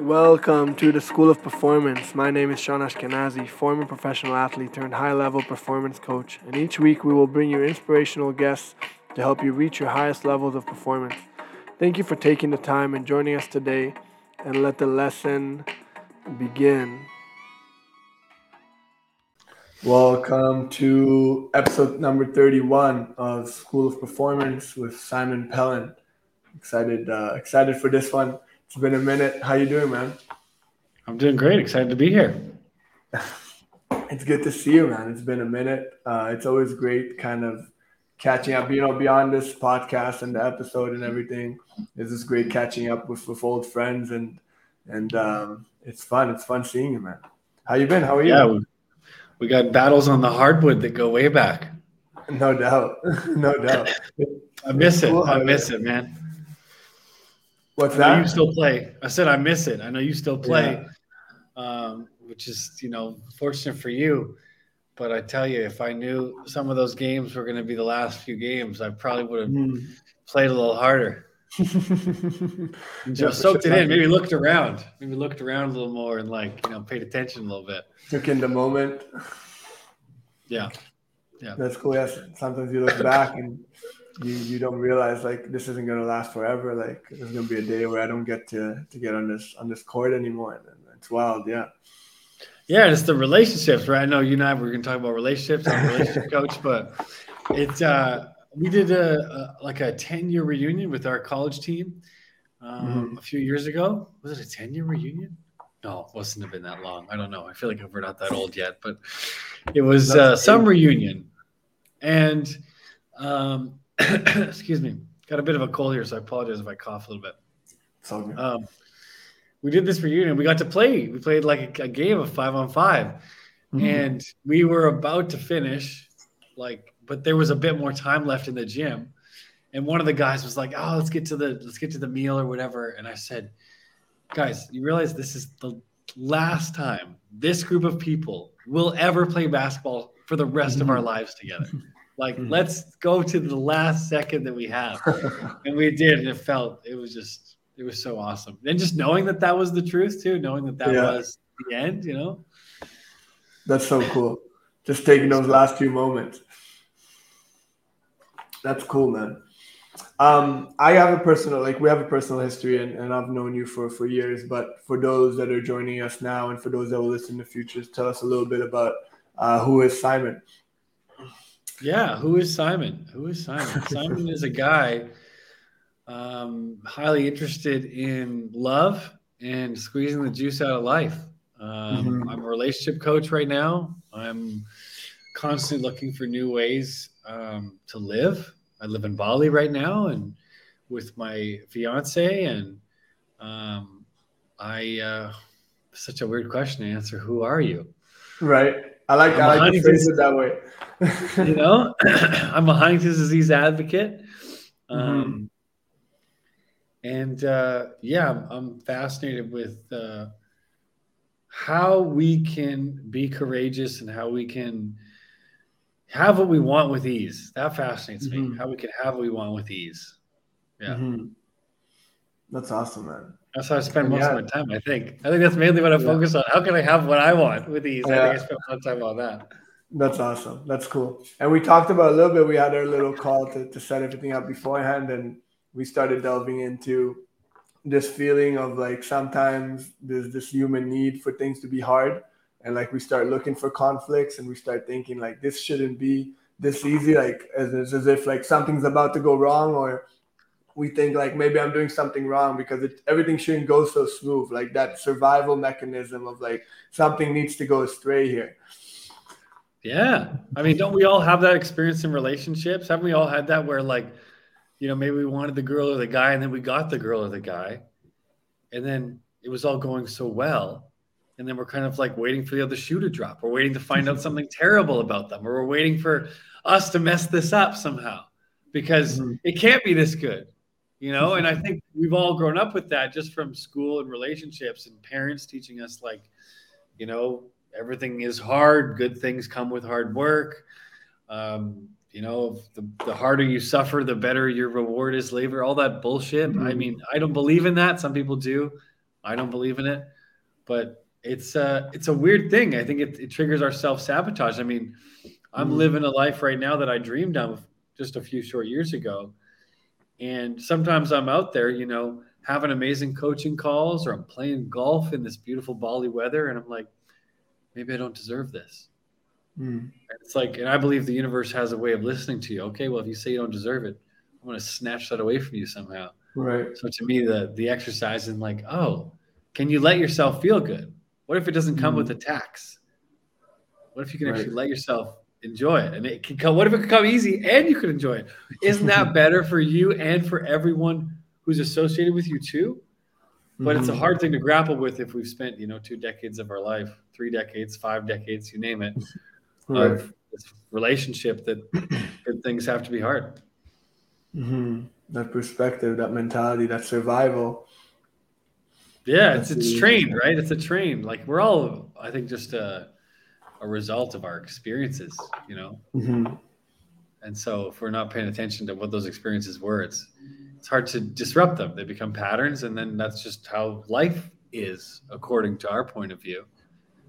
Welcome to the School of Performance. My name is Sean Ashkenazy, former professional athlete turned high level performance coach, and each week we will bring you inspirational guests to help you reach your highest levels of performance. Thank you for taking the time and joining us today, and let the lesson begin. Welcome to episode number 31 of School of Performance with Simon Pelland. Excited, uh, excited for this one. It's been a minute. How you doing, man? I'm doing great. Excited to be here. it's good to see you, man. It's been a minute. Uh, it's always great, kind of catching up. You know, beyond this podcast and the episode and everything, it's just great catching up with, with old friends and and um, it's fun. It's fun seeing you, man. How you been? How are you? Yeah, we got battles on the hardwood that go way back. No doubt. no doubt. I miss it. I miss it, man. What's that? You still play. I said I miss it. I know you still play, yeah. um, which is, you know, fortunate for you. But I tell you, if I knew some of those games were going to be the last few games, I probably would have mm. played a little harder. Just soaked it in. Maybe looked around. Maybe looked around a little more and like you know paid attention a little bit. Took in the moment. Yeah, yeah. That's cool. Yes. Sometimes you look back and you you don't realize like this isn't gonna last forever. Like there's gonna be a day where I don't get to to get on this on this court anymore. And it's wild. Yeah. Yeah, it's the relationships, right? I know you and I were going to talk about relationships. I'm a relationship coach, but it's uh we did a, a like a 10 year reunion with our college team um, mm-hmm. a few years ago. Was it a 10 year reunion? No, it wasn't have been that long. I don't know. I feel like we're not that old yet, but it was uh, some reunion. And um, excuse me, got a bit of a cold here, so I apologize if I cough a little bit. Um, we did this reunion. We got to play. We played like a, a game of five on 5 mm-hmm. and we were about to finish like but there was a bit more time left in the gym. And one of the guys was like, "Oh, let's get to the let's get to the meal or whatever." And I said, "Guys, you realize this is the last time this group of people will ever play basketball for the rest of our mm-hmm. lives together. Like, mm-hmm. let's go to the last second that we have." and we did, and it felt it was just it was so awesome. And just knowing that that was the truth too, knowing that that yeah. was the end, you know. That's so cool. Just taking those last few moments. That's cool, man. Um, I have a personal, like we have a personal history, and, and I've known you for for years. But for those that are joining us now, and for those that will listen in the future, tell us a little bit about uh, who is Simon. Yeah, who is Simon? Who is Simon? Simon is a guy um, highly interested in love and squeezing the juice out of life. Um, mm-hmm. I'm a relationship coach right now. I'm constantly looking for new ways um, to live. I live in Bali right now, and with my fiance, and um, I. Uh, such a weird question to answer. Who are you? Right. I like. I'm I like to phrase it that way. you know, I'm a Huntington's disease advocate. Mm-hmm. Um, mm-hmm. And uh, yeah, I'm, I'm, fascinated with uh, how we can be courageous and how we can have what we want with ease. That fascinates mm-hmm. me. How we can have what we want with ease. Yeah. Mm-hmm. That's awesome, man. That's how I spend most yeah. of my time. I think. I think that's mainly what I yeah. focus on. How can I have what I want with ease? Yeah. I think I spend a lot of time on that. That's awesome. That's cool. And we talked about a little bit. We had our little call to, to set everything up beforehand, and we started delving into this feeling of like sometimes there's this human need for things to be hard and like we start looking for conflicts and we start thinking like this shouldn't be this easy like as, as if like something's about to go wrong or we think like maybe i'm doing something wrong because it, everything shouldn't go so smooth like that survival mechanism of like something needs to go astray here yeah i mean don't we all have that experience in relationships haven't we all had that where like you know maybe we wanted the girl or the guy and then we got the girl or the guy and then it was all going so well and then we're kind of like waiting for the other shoe to drop. We're waiting to find out something terrible about them, or we're waiting for us to mess this up somehow because mm-hmm. it can't be this good, you know. And I think we've all grown up with that just from school and relationships and parents teaching us like, you know, everything is hard. Good things come with hard work. Um, you know, the, the harder you suffer, the better your reward is later. All that bullshit. Mm-hmm. I mean, I don't believe in that. Some people do. I don't believe in it, but it's uh it's a weird thing. I think it, it triggers our self sabotage. I mean, I'm mm. living a life right now that I dreamed of just a few short years ago, and sometimes I'm out there, you know, having amazing coaching calls, or I'm playing golf in this beautiful Bali weather, and I'm like, maybe I don't deserve this. Mm. It's like, and I believe the universe has a way of listening to you. Okay, well, if you say you don't deserve it, I'm going to snatch that away from you somehow. Right. So to me, the the exercise is like, oh, can you let yourself feel good? What if it doesn't come mm. with a tax? What if you can right. actually let yourself enjoy it? And it can come. What if it could come easy and you could enjoy it? Isn't that better for you and for everyone who's associated with you too? But mm-hmm. it's a mm-hmm. hard thing to grapple with if we've spent, you know, two decades of our life, three decades, five decades, you name it, right. of this relationship that good things have to be hard. Mm-hmm. That perspective, that mentality, that survival. Yeah, it's it's trained, right? It's a train. Like we're all, I think, just a a result of our experiences, you know. Mm-hmm. And so, if we're not paying attention to what those experiences were, it's it's hard to disrupt them. They become patterns, and then that's just how life is, according to our point of view.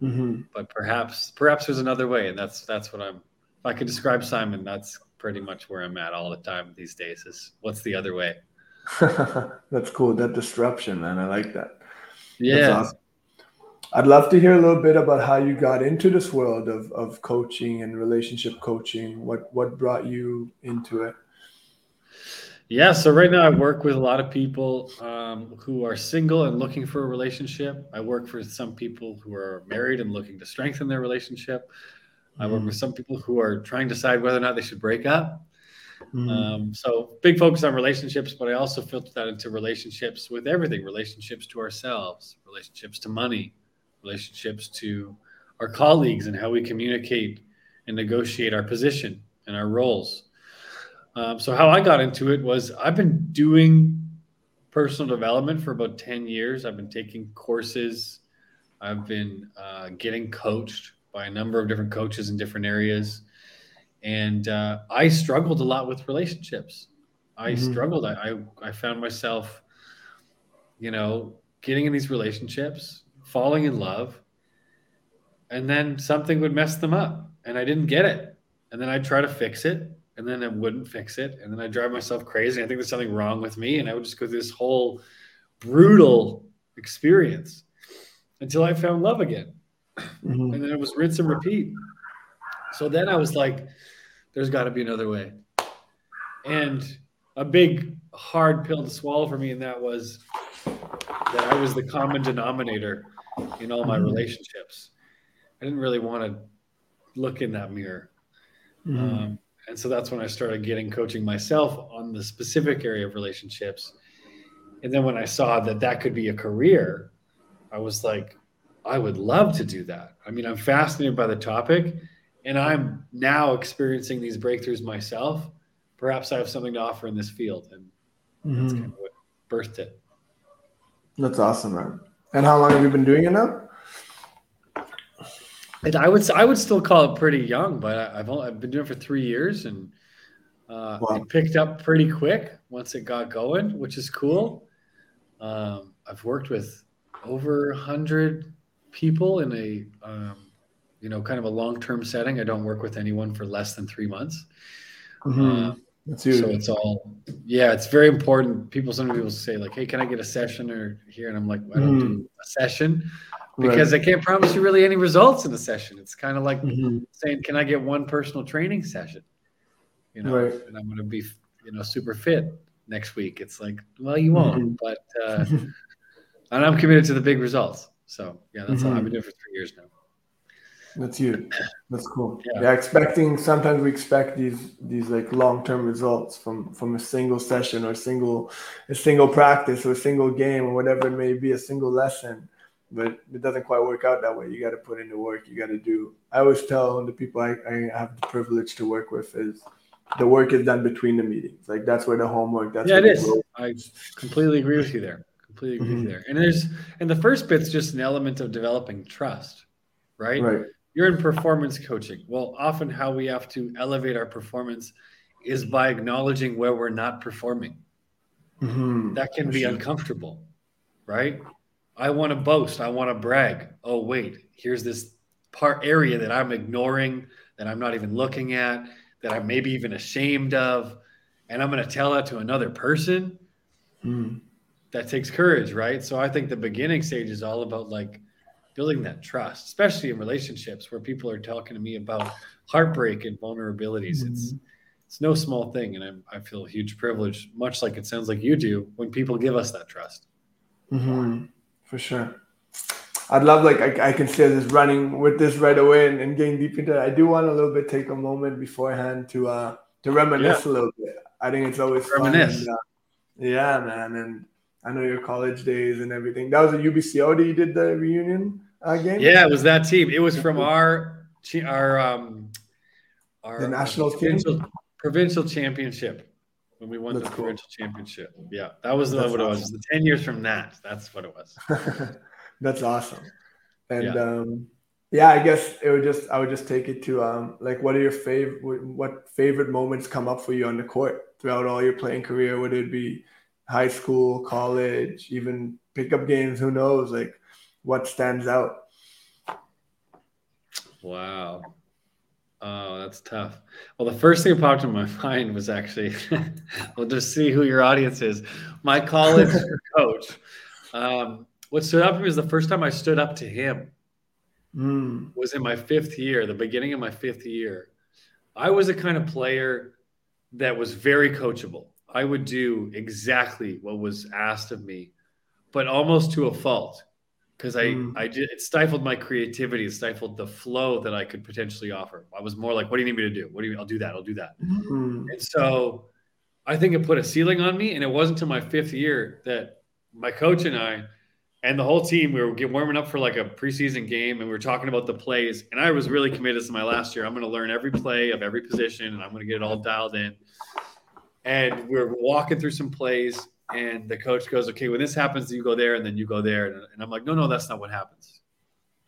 Mm-hmm. But perhaps, perhaps there's another way, and that's that's what I'm. If I could describe Simon, that's pretty much where I'm at all the time these days. Is what's the other way? that's cool. That disruption, man. I like that. Yeah. Awesome. I'd love to hear a little bit about how you got into this world of, of coaching and relationship coaching. What what brought you into it? Yeah, so right now I work with a lot of people um, who are single and looking for a relationship. I work for some people who are married and looking to strengthen their relationship. I work with mm. some people who are trying to decide whether or not they should break up. Mm. Um, so big focus on relationships, but I also filter that into relationships with everything: relationships to ourselves, relationships to money, relationships to our colleagues, and how we communicate and negotiate our position and our roles. Um, so how I got into it was I've been doing personal development for about ten years. I've been taking courses. I've been uh, getting coached by a number of different coaches in different areas. And uh, I struggled a lot with relationships. I mm-hmm. struggled. I, I, I found myself, you know, getting in these relationships, falling in love, and then something would mess them up, and I didn't get it. And then I'd try to fix it, and then I wouldn't fix it, and then I'd drive myself crazy. I think there's something wrong with me, and I would just go through this whole brutal experience until I found love again. Mm-hmm. And then it was rinse and repeat. So then I was like, there's got to be another way. And a big hard pill to swallow for me, and that was that I was the common denominator in all my relationships. I didn't really want to look in that mirror. Mm-hmm. Um, and so that's when I started getting coaching myself on the specific area of relationships. And then when I saw that that could be a career, I was like, I would love to do that. I mean, I'm fascinated by the topic and I'm now experiencing these breakthroughs myself. Perhaps I have something to offer in this field. And mm-hmm. that's kind of what birthed it. That's awesome, man. And how long have you been doing it now? And I would I would still call it pretty young, but I've only, I've been doing it for three years, and uh, wow. it picked up pretty quick once it got going, which is cool. Um, I've worked with over a hundred people in a um, you know kind of a long term setting. I don't work with anyone for less than three months. Mm-hmm. Uh, so it's all yeah, it's very important. People some people say like, "Hey, can I get a session or here?" And I'm like, "I don't mm-hmm. do a session." Because right. I can't promise you really any results in a session. It's kind of like mm-hmm. saying, "Can I get one personal training session?" You know, right. and I'm going to be, you know, super fit next week. It's like, well, you won't, mm-hmm. but uh, and I'm committed to the big results. So yeah, that's mm-hmm. all I've been doing for three years now. That's huge. That's cool. Yeah. yeah, expecting sometimes we expect these these like long term results from from a single session or single a single practice or a single game or whatever it may be, a single lesson. But it doesn't quite work out that way. You got to put in the work. You got to do. I always tell the people I, I have the privilege to work with is the work is done between the meetings. Like that's where the homework. That's yeah, it is. I completely agree with you there completely agree mm-hmm. there. And there's and the first bit's just an element of developing trust, right? Right. You're in performance coaching. Well, often how we have to elevate our performance is by acknowledging where we're not performing. Mm-hmm. That can be uncomfortable, right? I want to boast. I want to brag. Oh, wait, here's this part area that I'm ignoring, that I'm not even looking at, that I'm maybe even ashamed of. And I'm going to tell that to another person. Mm. That takes courage, right? So I think the beginning stage is all about like building that trust, especially in relationships where people are talking to me about heartbreak and vulnerabilities. Mm-hmm. It's it's no small thing, and I, I feel a huge privilege, much like it sounds like you do, when people give us that trust. Mm-hmm. For sure. I'd love like I, I can see this running with this right away and, and getting deep into it. I do want a little bit take a moment beforehand to uh to reminisce yeah. a little bit. I think it's always reminisce. Fun and, uh, yeah, man, and I know your college days and everything. That was a UBCO that you did the reunion uh, game. Yeah, it was that team. It was from our our um our the national provincial, provincial championship when we won That's the cool. provincial championship. Yeah, that was That's what awesome. it was. The ten years from that. That's what it was. That's awesome. And yeah. um, yeah, I guess it would just I would just take it to um, like what are your favorite what favorite moments come up for you on the court throughout all your playing career? Would it be high school, college, even pickup games? Who knows? Like what stands out? Wow. Oh, that's tough. Well, the first thing that popped in my mind was actually, we'll just see who your audience is. My college coach. Um, what stood out for me was the first time I stood up to him mm. was in my fifth year, the beginning of my fifth year. I was a kind of player that was very coachable. I would do exactly what was asked of me, but almost to a fault because I, mm. I did, it stifled my creativity. It stifled the flow that I could potentially offer. I was more like, what do you need me to do? What do you, I'll do that. I'll do that. Mm. And so I think it put a ceiling on me. And it wasn't until my fifth year that my coach and I, and the whole team, we were getting warming up for like a preseason game and we were talking about the plays. And I was really committed to my last year. I'm going to learn every play of every position and I'm going to get it all dialed in. And we we're walking through some plays and the coach goes, okay, when this happens, you go there and then you go there. And, and I'm like, no, no, that's not what happens.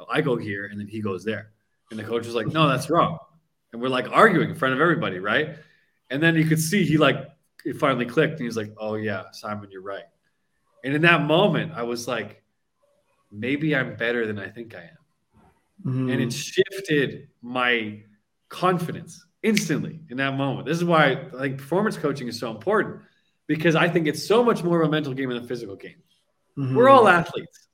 I go here and then he goes there. And the coach was like, no, that's wrong. And we're like arguing in front of everybody, right? And then you could see he like, it finally clicked and he's like, oh, yeah, Simon, you're right. And in that moment, I was like, maybe I'm better than I think I am. Mm-hmm. And it shifted my confidence instantly in that moment. This is why I think performance coaching is so important because I think it's so much more of a mental game than a physical game. Mm-hmm. We're all athletes.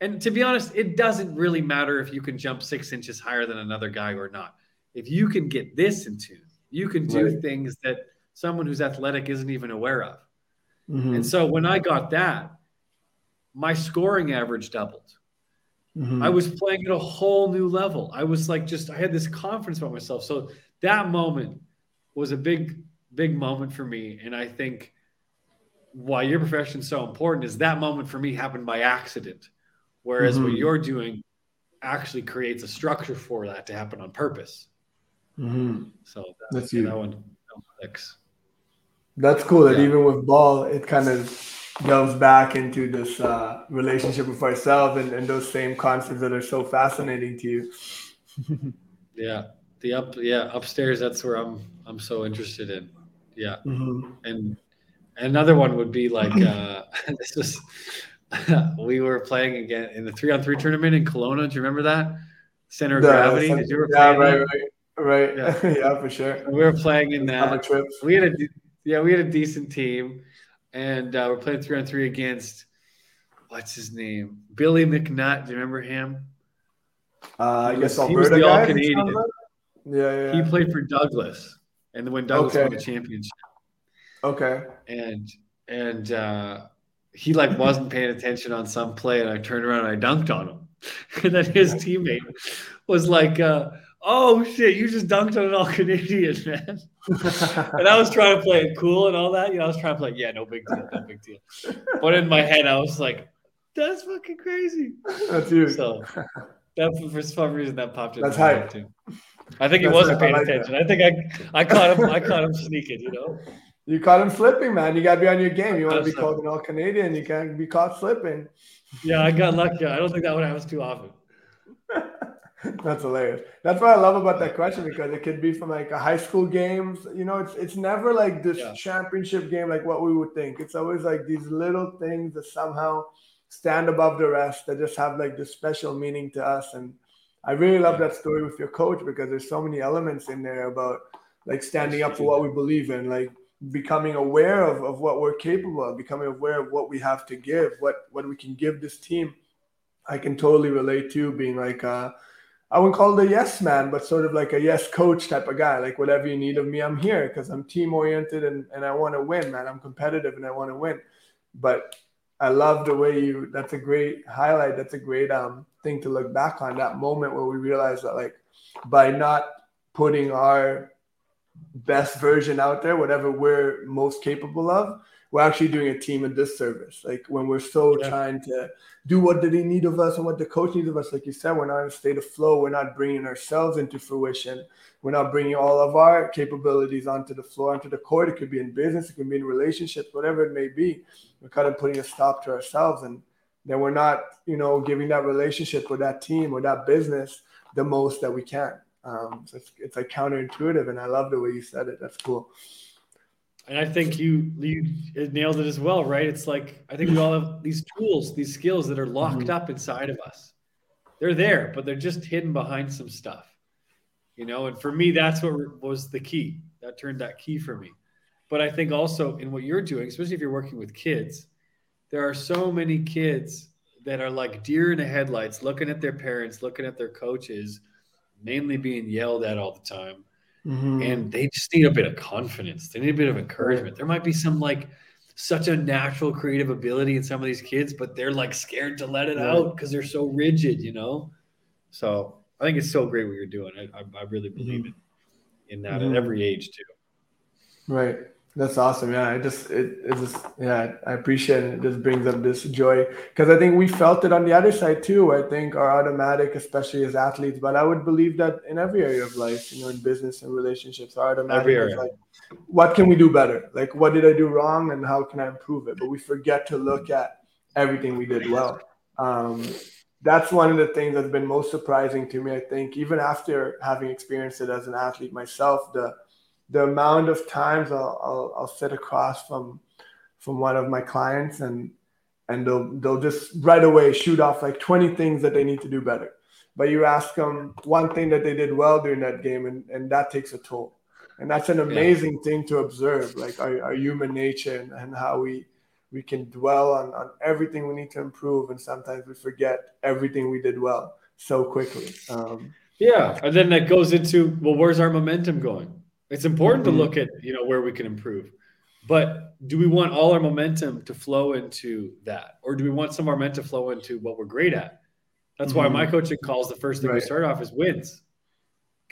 And to be honest, it doesn't really matter if you can jump six inches higher than another guy or not. If you can get this in tune, you can do right. things that someone who's athletic isn't even aware of. Mm-hmm. And so when I got that, my scoring average doubled. Mm-hmm. I was playing at a whole new level. I was like, just, I had this confidence about myself. So that moment was a big, big moment for me. And I think why your profession is so important is that moment for me happened by accident. Whereas mm-hmm. what you're doing actually creates a structure for that to happen on purpose. Mm-hmm. So that, that's you. That one clicks. That's cool that yeah. even with ball, it kind of delves back into this uh, relationship with ourselves and, and those same concepts that are so fascinating to you. yeah, the up, yeah, upstairs. That's where I'm. I'm so interested in. Yeah, mm-hmm. and Another one would be like uh, this is we were playing again in the three on three tournament in Kelowna. Do you remember that? Center of Gravity. Did you yeah, right, right, right. Yeah. yeah, for sure. We were playing in that. We had a yeah, we had a decent team, and uh, we're playing three on three against what's his name, Billy McNutt. Do you remember him? Uh, I guess he was the all Canadian. Yeah, yeah. He played for Douglas, and when Douglas okay. won the championship. Okay. And and uh, he like wasn't paying attention on some play, and I turned around and I dunked on him. and then his teammate was like, uh, "Oh shit, you just dunked on an all Canadian man." and I was trying to play it cool and all that. You know, I was trying to play, yeah, no big deal, no big deal. But in my head, I was like, "That's fucking crazy." That's you. So that for some reason that popped in. That's hype. Too. I think he wasn't paying like attention. That. I think I I caught him. I caught him sneaking. You know. You caught him slipping, man. You got to be on your game. You want to be called an all Canadian. You can't be caught slipping. Yeah, I got lucky. I don't think that one happens too often. That's hilarious. That's what I love about that question because it could be from like a high school games. You know, it's it's never like this yeah. championship game like what we would think. It's always like these little things that somehow stand above the rest that just have like this special meaning to us. And I really love that story with your coach because there's so many elements in there about like standing up for what we believe in, like becoming aware of, of what we're capable of, becoming aware of what we have to give, what what we can give this team. I can totally relate to being like uh, I wouldn't call it a yes man, but sort of like a yes coach type of guy. Like whatever you need of me, I'm here because I'm team oriented and, and I want to win, man. I'm competitive and I want to win. But I love the way you. That's a great highlight. That's a great um thing to look back on. That moment where we realize that like by not putting our best version out there, whatever we're most capable of, we're actually doing a team a disservice. Like when we're so yeah. trying to do what they need of us and what the coach needs of us, like you said, we're not in a state of flow. We're not bringing ourselves into fruition. We're not bringing all of our capabilities onto the floor, onto the court. It could be in business, it could be in relationships, whatever it may be. We're kind of putting a stop to ourselves, and then we're not, you know, giving that relationship or that team or that business the most that we can. Um, so it's, it's like counterintuitive, and I love the way you said it. That's cool. And I think you you nailed it as well, right? It's like I think we all have these tools, these skills that are locked mm-hmm. up inside of us. They're there, but they're just hidden behind some stuff, you know. And for me, that's what was the key. That turned that key for me. But I think also in what you're doing, especially if you're working with kids, there are so many kids that are like deer in the headlights, looking at their parents, looking at their coaches, mainly being yelled at all the time Mm-hmm. And they just need a bit of confidence. They need a bit of encouragement. There might be some like such a natural creative ability in some of these kids, but they're like scared to let it right. out because they're so rigid, you know? So I think it's so great what you're doing. I, I, I really believe mm-hmm. in, in that mm-hmm. at every age too. Right. That's awesome. Yeah, it just it, it just yeah, I appreciate it. It just brings up this joy because I think we felt it on the other side too. I think our automatic, especially as athletes, but I would believe that in every area of life, you know, in business and relationships, our automatic is like, what can we do better? Like, what did I do wrong, and how can I improve it? But we forget to look at everything we did well. Um, that's one of the things that's been most surprising to me. I think even after having experienced it as an athlete myself, the the amount of times I'll, I'll, I'll sit across from from one of my clients and and they'll they'll just right away shoot off like 20 things that they need to do better. But you ask them one thing that they did well during that game and, and that takes a toll. And that's an amazing yeah. thing to observe like our, our human nature and, and how we we can dwell on, on everything we need to improve. And sometimes we forget everything we did well so quickly. Um, yeah. And then that goes into well where's our momentum going it's important mm-hmm. to look at you know where we can improve, but do we want all our momentum to flow into that, or do we want some of our momentum to flow into what we're great at? That's mm-hmm. why my mm-hmm. coaching calls the first thing right. we start off is wins.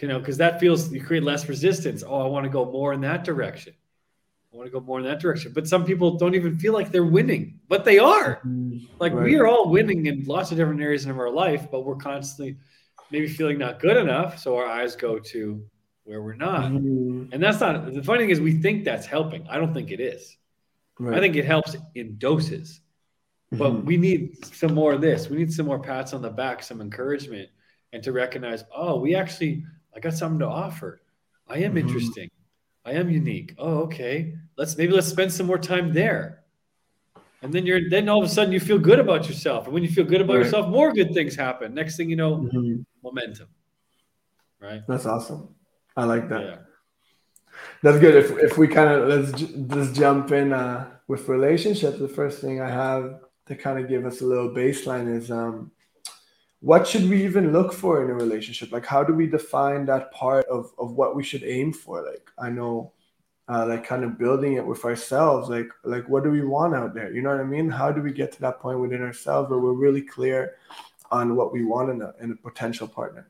You know, because that feels you create less resistance. Oh, I want to go more in that direction. I want to go more in that direction. But some people don't even feel like they're winning, but they are. Mm-hmm. Like right. we are all winning in lots of different areas of our life, but we're constantly maybe feeling not good enough. So our eyes go to where we're not. Mm-hmm. And that's not the funny thing is we think that's helping. I don't think it is. Right. I think it helps in doses. But mm-hmm. we need some more of this. We need some more pats on the back, some encouragement, and to recognize, oh, we actually I got something to offer. I am mm-hmm. interesting. I am unique. Oh, okay. Let's maybe let's spend some more time there. And then you're then all of a sudden you feel good about yourself. And when you feel good about right. yourself, more good things happen. Next thing you know, mm-hmm. momentum. Right. That's awesome. I like that. Yeah. That's good. If if we kind of let's just jump in uh, with relationships, the first thing I have to kind of give us a little baseline is um, what should we even look for in a relationship? Like, how do we define that part of of what we should aim for? Like, I know. Uh, like kind of building it with ourselves like like what do we want out there you know what i mean how do we get to that point within ourselves where we're really clear on what we want in a, in a potential partner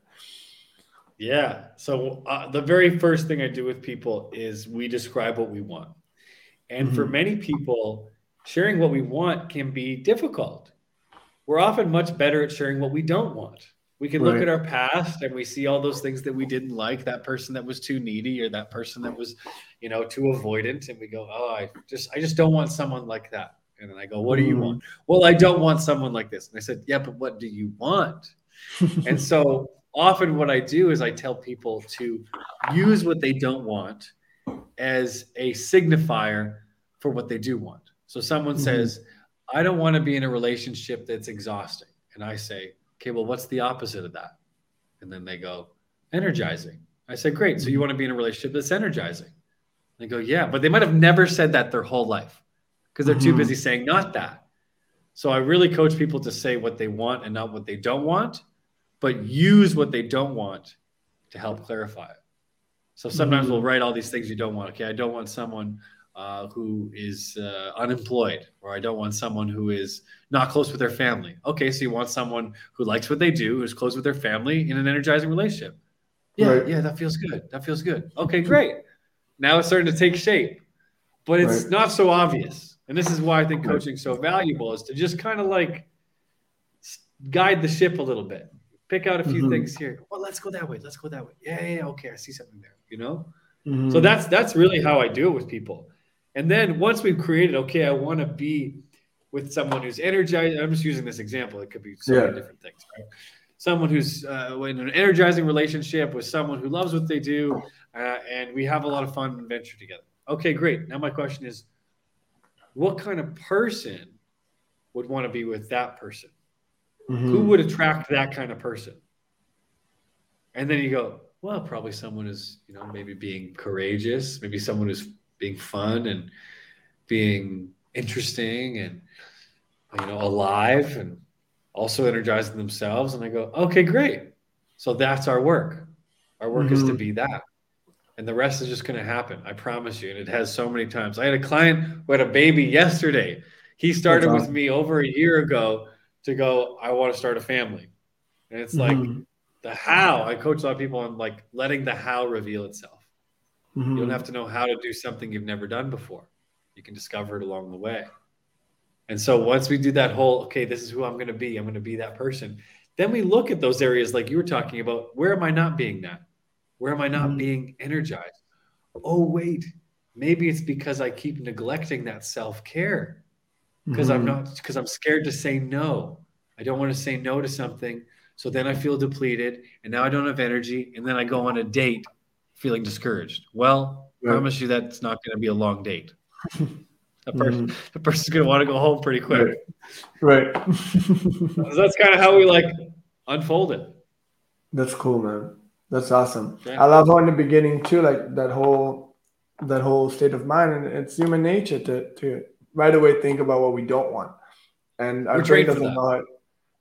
yeah. So uh, the very first thing I do with people is we describe what we want. And mm-hmm. for many people, sharing what we want can be difficult. We're often much better at sharing what we don't want. We can right. look at our past and we see all those things that we didn't like, that person that was too needy or that person that was, you know, too avoidant and we go, "Oh, I just I just don't want someone like that." And then I go, "What do you mm-hmm. want?" "Well, I don't want someone like this." And I said, "Yeah, but what do you want?" and so often what I do is I tell people to use what they don't want as a signifier for what they do want. So someone mm-hmm. says, I don't want to be in a relationship that's exhausting. And I say, okay, well, what's the opposite of that? And then they go, energizing. I said, great. So you want to be in a relationship that's energizing? They go, yeah, but they might have never said that their whole life because they're mm-hmm. too busy saying not that. So I really coach people to say what they want and not what they don't want, but use what they don't want to help clarify it. So sometimes mm-hmm. we'll write all these things you don't want. Okay, I don't want someone uh, who is uh, unemployed, or I don't want someone who is not close with their family. Okay, so you want someone who likes what they do, who's close with their family in an energizing relationship. Yeah, right. yeah, that feels good. That feels good. Okay, great. Now it's starting to take shape, but it's right. not so obvious. And this is why I think coaching is so valuable is to just kind of like guide the ship a little bit. Pick out a few mm-hmm. things here. Well, let's go that way. Let's go that way. Yeah, yeah, yeah. Okay, I see something there. You know. Mm-hmm. So that's that's really how I do it with people. And then once we've created, okay, I want to be with someone who's energized. I'm just using this example. It could be so yeah. many different things, right? Someone who's uh, in an energizing relationship with someone who loves what they do, uh, and we have a lot of fun and adventure together. Okay, great. Now my question is, what kind of person would want to be with that person? Mm-hmm. Who would attract that kind of person? And then you go, well, probably someone who's, you know, maybe being courageous, maybe someone who's being fun and being interesting and you know alive and also energizing themselves and i go okay great so that's our work our work mm-hmm. is to mm-hmm. be that and the rest is just going to happen i promise you and it has so many times i had a client who had a baby yesterday he started awesome. with me over a year ago to go i want to start a family and it's mm-hmm. like the how i coach a lot of people on like letting the how reveal itself Mm-hmm. You don't have to know how to do something you've never done before. You can discover it along the way. And so once we do that whole, okay, this is who I'm going to be, I'm going to be that person, then we look at those areas like you were talking about. Where am I not being that? Where am I not mm-hmm. being energized? Oh, wait, maybe it's because I keep neglecting that self care because mm-hmm. I'm not, because I'm scared to say no. I don't want to say no to something. So then I feel depleted and now I don't have energy. And then I go on a date feeling discouraged. Well, I promise you that's not going to be a long date. The person, mm-hmm. the person's going to want to go home pretty quick. Right. right. so that's kind of how we like unfold it. That's cool, man. That's awesome. Yeah. I love how in the beginning too, like that whole that whole state of mind, and it's human nature to to right away think about what we don't want, and our brain doesn't know it.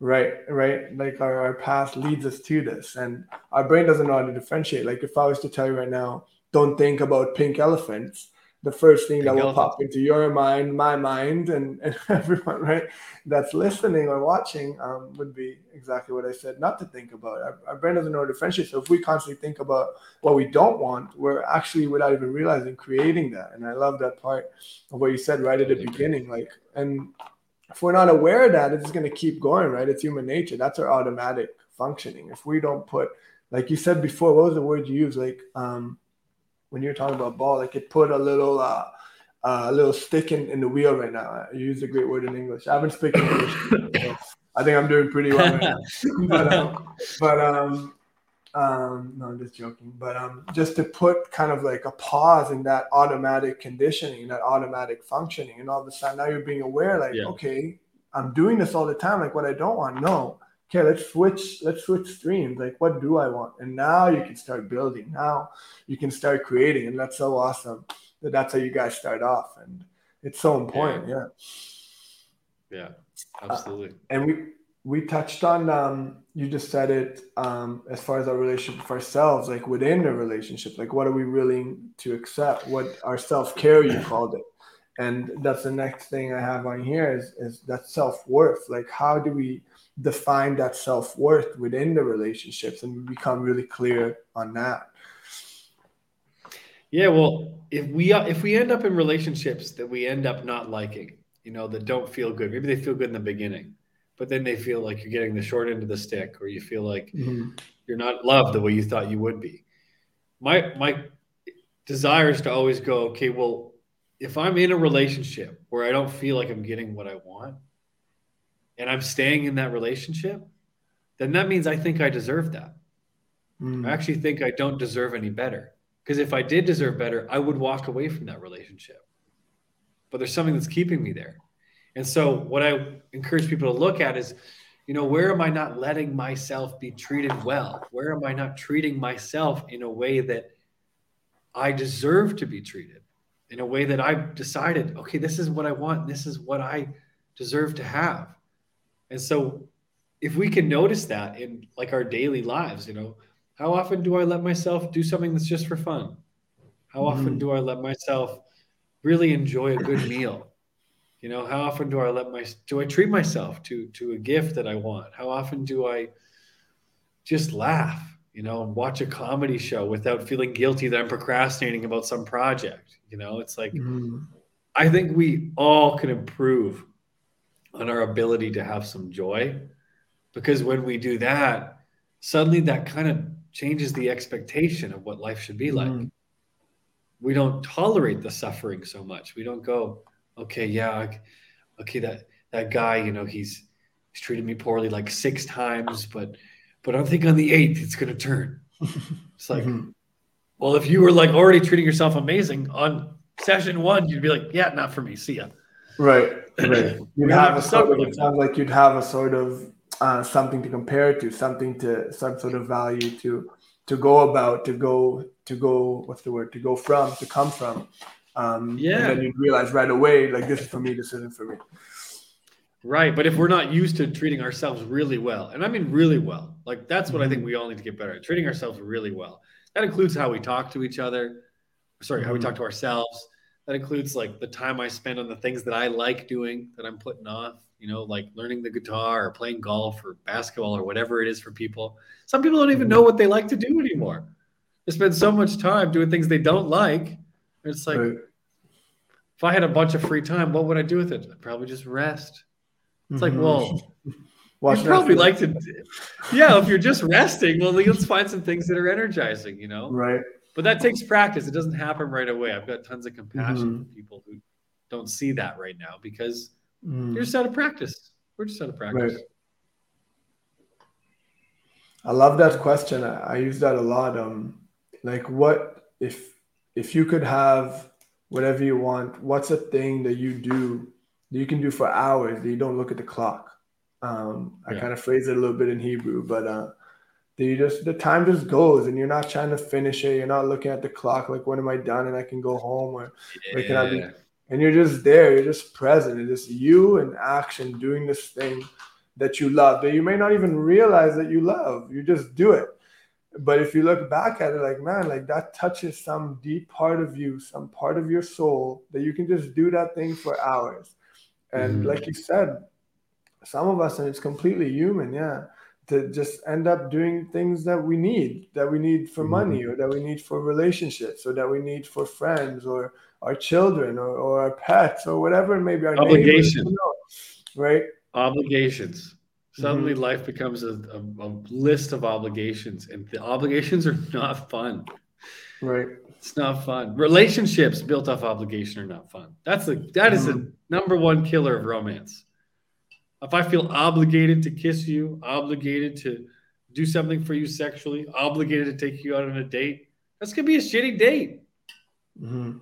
Right, right. Like our, our past leads us to this, and our brain doesn't know how to differentiate. Like if I was to tell you right now, don't think about pink elephants, the first thing that will pop into your mind, my mind, and, and everyone, right, that's listening or watching um, would be exactly what I said, not to think about. Our, our brain doesn't know how to differentiate. So if we constantly think about what we don't want, we're actually, without even realizing, creating that. And I love that part of what you said right at the beginning. Like, and if we're not aware of that, it's going to keep going, right? It's human nature. That's our automatic functioning. If we don't put, like you said before, what was the word you used? Like um, when you're talking about ball, like it put a little, uh, uh, a little stick in, in the wheel right now. You used a great word in English. I haven't spoken English. So I think I'm doing pretty well. Right but um, but um, um, no, I'm just joking. But um, just to put kind of like a pause in that automatic conditioning, that automatic functioning, and all of a sudden now you're being aware, like, yeah. okay, I'm doing this all the time. Like, what I don't want, no. Okay, let's switch. Let's switch streams. Like, what do I want? And now you can start building. Now you can start creating, and that's so awesome. That that's how you guys start off, and it's so important. Yeah. Yeah, yeah absolutely. Uh, and we we touched on um, you just said it um, as far as our relationship with ourselves like within the relationship like what are we willing to accept what our self-care you called it and that's the next thing i have on here is, is that self-worth like how do we define that self-worth within the relationships and become really clear on that yeah well if we if we end up in relationships that we end up not liking you know that don't feel good maybe they feel good in the beginning but then they feel like you're getting the short end of the stick or you feel like mm-hmm. you're not loved the way you thought you would be my my desire is to always go okay well if i'm in a relationship where i don't feel like i'm getting what i want and i'm staying in that relationship then that means i think i deserve that mm. i actually think i don't deserve any better because if i did deserve better i would walk away from that relationship but there's something that's keeping me there And so, what I encourage people to look at is, you know, where am I not letting myself be treated well? Where am I not treating myself in a way that I deserve to be treated? In a way that I've decided, okay, this is what I want. This is what I deserve to have. And so, if we can notice that in like our daily lives, you know, how often do I let myself do something that's just for fun? How often mm-hmm. do I let myself really enjoy a good meal? You know, how often do I let my do I treat myself to to a gift that I want? How often do I just laugh, you know, and watch a comedy show without feeling guilty that I'm procrastinating about some project? You know, it's like mm-hmm. I think we all can improve on our ability to have some joy because when we do that, suddenly that kind of changes the expectation of what life should be like. Mm. We don't tolerate the suffering so much. We don't go, okay, yeah, okay, that that guy, you know, he's he's treated me poorly like six times, but but I think on the eighth it's gonna turn. It's like, mm-hmm. well, if you were like already treating yourself amazing on session one, you'd be like, yeah, not for me. See ya. Right. Right. You'd have a sort of, it sounds like you'd have a sort of uh, something to compare to, something to some sort of value to to go about, to go to go. What's the word? To go from, to come from. Um, yeah. And then you'd realize right away, like this is for me, this isn't for me. Right. But if we're not used to treating ourselves really well, and I mean really well, like that's what I think we all need to get better at treating ourselves really well. That includes how we talk to each other, sorry, how we talk mm-hmm. to ourselves. That includes like the time I spend on the things that I like doing that I'm putting off, you know, like learning the guitar or playing golf or basketball or whatever it is for people. Some people don't even mm-hmm. know what they like to do anymore. They spend so much time doing things they don't like. It's like, right if I had a bunch of free time, what would I do with it? I'd probably just rest. It's mm-hmm. like, well, Watch you probably like to, yeah. If you're just resting, well, let's find some things that are energizing, you know. Right. But that takes practice. It doesn't happen right away. I've got tons of compassion mm-hmm. for people who don't see that right now because mm. you're just out of practice. We're just out of practice. Right. I love that question. I, I use that a lot. Um, like, what if if you could have whatever you want. What's a thing that you do that you can do for hours that you don't look at the clock? Um, I yeah. kind of phrase it a little bit in Hebrew, but uh, you just the time just goes, and you're not trying to finish it. You're not looking at the clock like when am I done and I can go home or yeah. can I be? And you're just there. You're just present. It's just you in action doing this thing that you love that you may not even realize that you love. You just do it but if you look back at it like man like that touches some deep part of you some part of your soul that you can just do that thing for hours and mm-hmm. like you said some of us and it's completely human yeah to just end up doing things that we need that we need for mm-hmm. money or that we need for relationships or that we need for friends or our children or, or our pets or whatever it may be our obligations right obligations Suddenly, mm-hmm. life becomes a, a, a, list of obligations, and the obligations are not fun. Right. It's not fun. Relationships built off obligation are not fun. That's the that is mm-hmm. the number one killer of romance. If I feel obligated to kiss you, obligated to do something for you sexually, obligated to take you out on a date, that's gonna be a shitty date. Mm-hmm.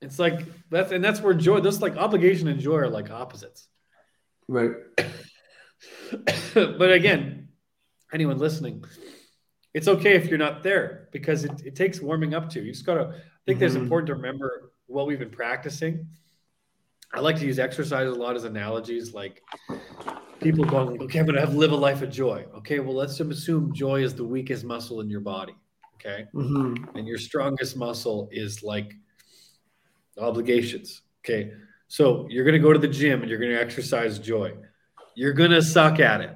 It's like that's and that's where joy. Those like obligation and joy are like opposites. Right. but again, anyone listening, it's okay if you're not there because it, it takes warming up to. You just gotta. I think mm-hmm. there's important to remember what we've been practicing. I like to use exercise a lot as analogies, like people going, okay, I'm gonna have live a life of joy. Okay, well, let's assume joy is the weakest muscle in your body. Okay, mm-hmm. and your strongest muscle is like obligations. Okay, so you're gonna go to the gym and you're gonna exercise joy you're going to suck at it.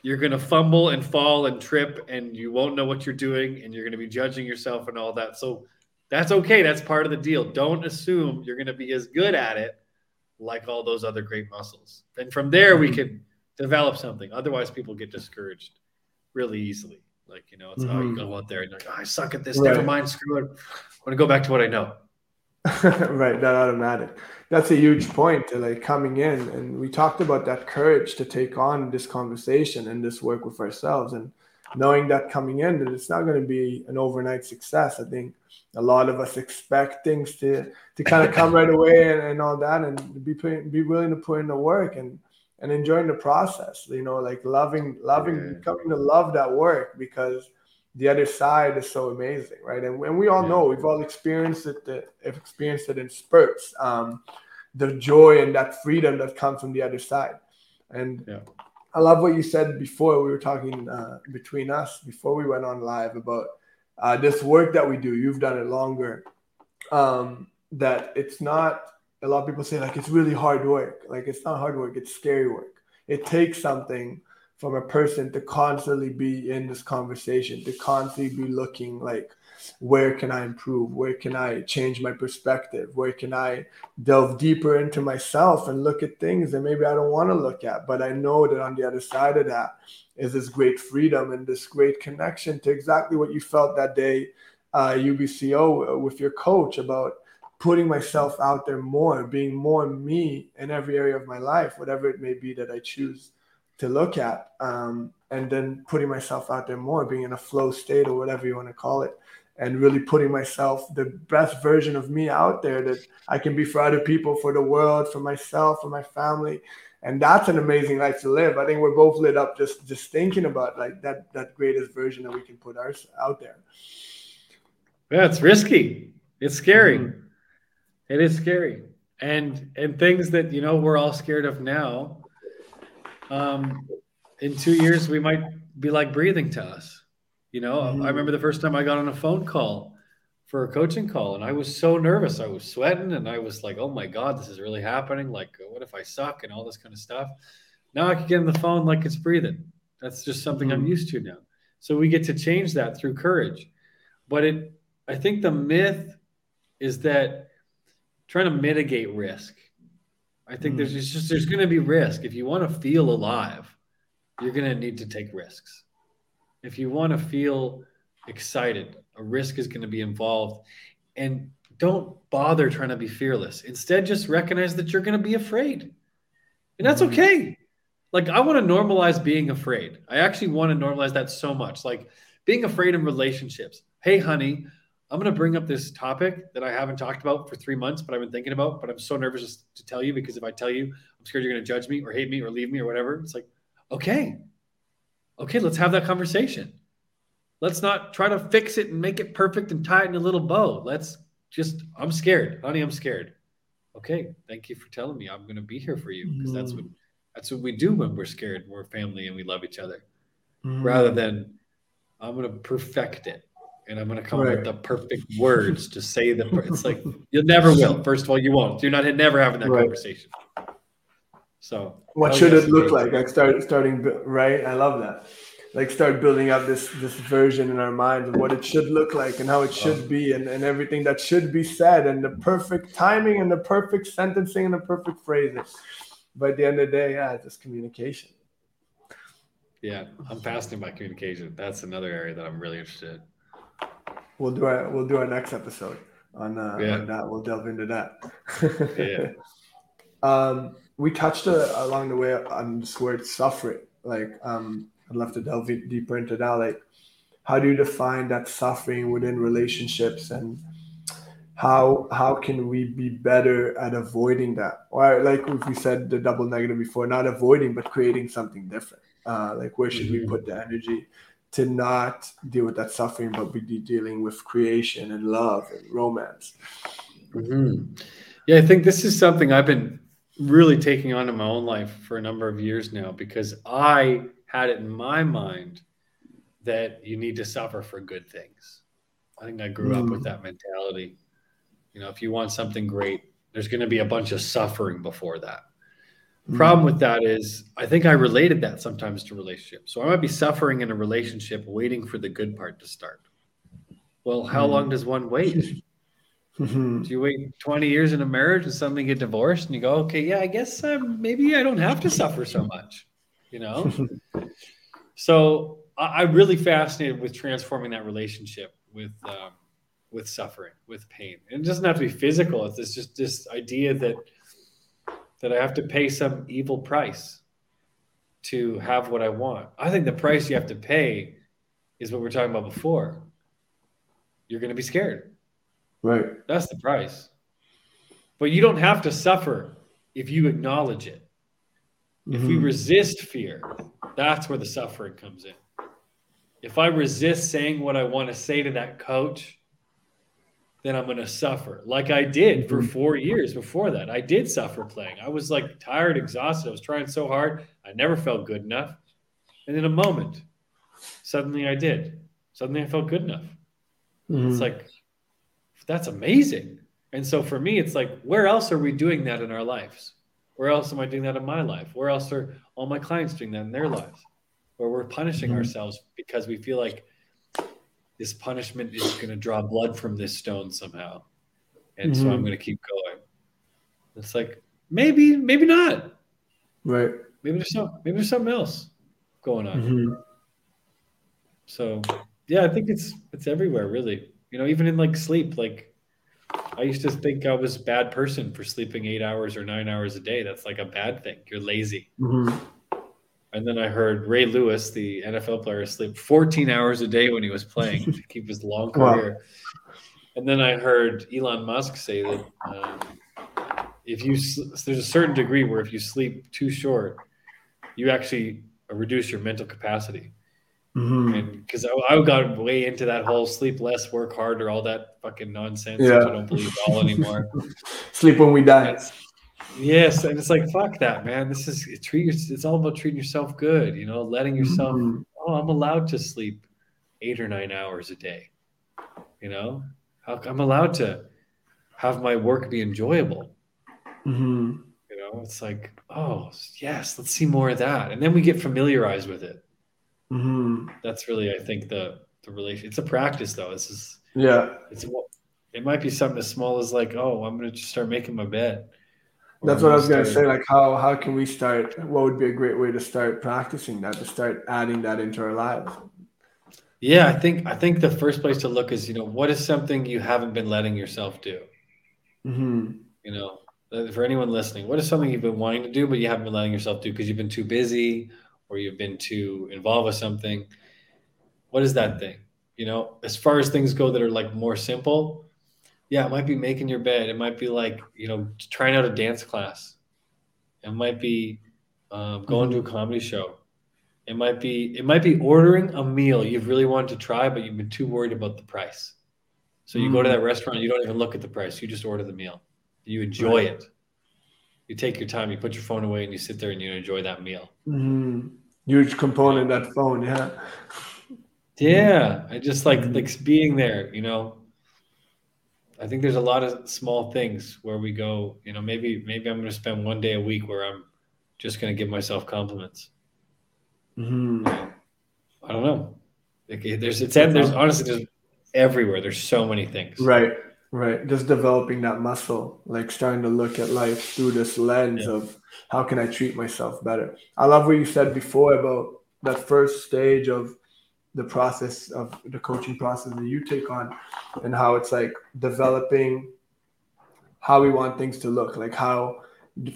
You're going to fumble and fall and trip, and you won't know what you're doing, and you're going to be judging yourself and all that. So that's okay. That's part of the deal. Don't assume you're going to be as good at it like all those other great muscles. And from there, we mm-hmm. can develop something. Otherwise, people get discouraged really easily. Like, you know, it's mm-hmm. oh, you go out there and you're like, oh, I suck at this. Right. Never mind. Screw it. I want to go back to what I know. right. That automatic that's a huge point to like coming in and we talked about that courage to take on this conversation and this work with ourselves and knowing that coming in that it's not going to be an overnight success. I think a lot of us expect things to to kind of come right away and, and all that, and be put, be willing to put in the work and and enjoying the process. You know, like loving loving yeah. coming to love that work because the other side is so amazing, right? And, and we all yeah. know we've all experienced it, the, experienced it in spurts. Um, the joy and that freedom that comes from the other side. And yeah. I love what you said before. We were talking uh, between us before we went on live about uh, this work that we do. You've done it longer. Um, that it's not. A lot of people say like it's really hard work. Like it's not hard work. It's scary work. It takes something from a person to constantly be in this conversation, to constantly be looking like where can I improve? Where can I change my perspective? Where can I delve deeper into myself and look at things that maybe I don't want to look at? But I know that on the other side of that is this great freedom and this great connection to exactly what you felt that day, uh, UBCO, with your coach about putting myself out there more, being more me in every area of my life, whatever it may be that I choose to look at. Um, and then putting myself out there more, being in a flow state or whatever you want to call it and really putting myself the best version of me out there that I can be for other people, for the world, for myself, for my family. And that's an amazing life to live. I think we're both lit up just just thinking about like that that greatest version that we can put ours out there. Yeah, it's risky. It's scary. Mm-hmm. It is scary. And and things that you know we're all scared of now. Um, in two years, we might be like breathing to us. You know, mm-hmm. I remember the first time I got on a phone call for a coaching call and I was so nervous. I was sweating and I was like, oh my God, this is really happening. Like, what if I suck and all this kind of stuff? Now I can get on the phone like it's breathing. That's just something mm-hmm. I'm used to now. So we get to change that through courage. But it, I think the myth is that trying to mitigate risk. I think mm-hmm. there's just there's going to be risk. If you want to feel alive, you're going to need to take risks if you want to feel excited, a risk is going to be involved. And don't bother trying to be fearless. Instead, just recognize that you're going to be afraid. And that's mm-hmm. okay. Like, I want to normalize being afraid. I actually want to normalize that so much. Like, being afraid in relationships. Hey, honey, I'm going to bring up this topic that I haven't talked about for three months, but I've been thinking about, but I'm so nervous to tell you because if I tell you, I'm scared you're going to judge me or hate me or leave me or whatever. It's like, okay, okay, let's have that conversation. Let's not try to fix it and make it perfect and tie it in a little bow. Let's just, I'm scared. Honey, I'm scared. Okay, thank you for telling me. I'm going to be here for you because mm. that's what that's what we do when we're scared. We're family and we love each other. Mm. Rather than I'm going to perfect it and I'm going to come right. up with the perfect words to say the. It's like you never will. First of all, you won't. You're not never having that right. conversation. So what should it look like? Like start starting right. I love that. Like start building up this this version in our minds of what it should look like and how it should uh-huh. be and, and everything that should be said and the perfect timing and the perfect sentencing and the perfect phrasing. By the end of the day, yeah, it's just communication. Yeah, I'm fascinated by communication. That's another area that I'm really interested in. We'll do our we'll do our next episode on, uh, yeah. on that. We'll delve into that. yeah. Um, we touched uh, along the way on this word suffering. Like, um, I'd love to delve deeper into that. Like, how do you define that suffering within relationships, and how how can we be better at avoiding that? Or like we said, the double negative before, not avoiding but creating something different. Uh, like, where should mm-hmm. we put the energy? To not deal with that suffering, but be dealing with creation and love and romance. Mm-hmm. Yeah, I think this is something I've been really taking on in my own life for a number of years now because I had it in my mind that you need to suffer for good things. I think I grew mm. up with mm. that mentality. You know, if you want something great, there's going to be a bunch of suffering before that. Problem with that is, I think I related that sometimes to relationships. So I might be suffering in a relationship, waiting for the good part to start. Well, how mm. long does one wait? Mm-hmm. Do you wait 20 years in a marriage and suddenly get divorced and you go, okay, yeah, I guess um, maybe I don't have to suffer so much, you know? so I, am really fascinated with transforming that relationship with, um, with suffering, with pain. And it doesn't have to be physical. It's just this idea that, that I have to pay some evil price to have what I want. I think the price you have to pay is what we are talking about before. You're going to be scared. Right. That's the price. But you don't have to suffer if you acknowledge it. If mm-hmm. we resist fear, that's where the suffering comes in. If I resist saying what I want to say to that coach, then I'm going to suffer. Like I did for mm-hmm. four years before that. I did suffer playing. I was like tired, exhausted. I was trying so hard. I never felt good enough. And in a moment, suddenly I did. Suddenly I felt good enough. Mm-hmm. It's like, that's amazing. And so for me, it's like, where else are we doing that in our lives? Where else am I doing that in my life? Where else are all my clients doing that in their lives? Where we're punishing mm-hmm. ourselves because we feel like this punishment is going to draw blood from this stone somehow. And mm-hmm. so I'm mm-hmm. going to keep going. It's like, maybe, maybe not. Right. Maybe there's some, maybe there's something else going on. Mm-hmm. So yeah, I think it's, it's everywhere really, you know, even in like sleep, like I used to think I was a bad person for sleeping eight hours or nine hours a day. That's like a bad thing. You're lazy. Mm-hmm. And then I heard Ray Lewis, the NFL player, sleep 14 hours a day when he was playing to keep his long career. Wow. And then I heard Elon Musk say that um, if you there's a certain degree where if you sleep too short, you actually reduce your mental capacity. Mm-hmm. And because I, I, got way into that whole sleep less, work harder, all that fucking nonsense, yeah. I don't believe all anymore. sleep when we die. Yes, and it's like fuck that, man. This is treat. It's all about treating yourself good. You know, letting yourself. Mm-hmm. Oh, I'm allowed to sleep eight or nine hours a day. You know, I'm allowed to have my work be enjoyable. Mm-hmm. You know, it's like, oh yes, let's see more of that, and then we get familiarized with it. Mm-hmm. That's really, I think, the the relation. It's a practice, though. This is yeah. It's it might be something as small as like, oh, I'm gonna just start making my bed. That's what I was gonna say. Like, how how can we start? What would be a great way to start practicing that? To start adding that into our lives. Yeah, I think I think the first place to look is you know what is something you haven't been letting yourself do. Mm-hmm. You know, uh, for anyone listening, what is something you've been wanting to do but you haven't been letting yourself do because you've been too busy or you've been too involved with something? What is that thing? You know, as far as things go that are like more simple, yeah, it might be making your bed. It might be like, you know, trying out a dance class. It might be um, going mm-hmm. to a comedy show. It might be it might be ordering a meal you've really wanted to try, but you've been too worried about the price. So you mm-hmm. go to mm. that restaurant, you don't even look at the price. You just order the meal. You enjoy right. it. You take your time. You put your phone away, and you sit there and you enjoy that meal. Mm-hmm. Huge component that phone, yeah. Yeah, I just like mm-hmm. like being there. You know, I think there's a lot of small things where we go, you know, maybe maybe I'm going to spend one day a week where I'm just going to give myself compliments. Mm-hmm. I don't know. There's it's there's honestly there's everywhere. There's so many things. Right, right. Just developing that muscle, like starting to look at life through this lens yeah. of how can I treat myself better. I love what you said before about that first stage of the process of the coaching process that you take on and how it's like developing how we want things to look. Like how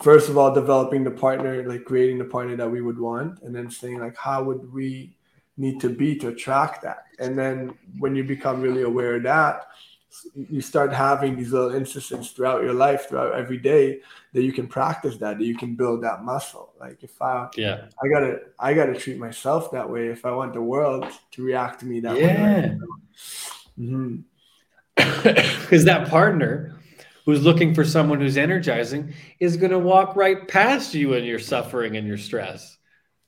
first of all developing the partner like creating the partner that we would want and then saying like how would we need to be to attract that? And then when you become really aware of that you start having these little instances throughout your life, throughout every day, that you can practice that, that you can build that muscle. Like if I, yeah, I gotta, I gotta treat myself that way if I want the world to react to me that yeah. way. Mm-hmm. Because that partner who's looking for someone who's energizing is going to walk right past you and your suffering and your stress.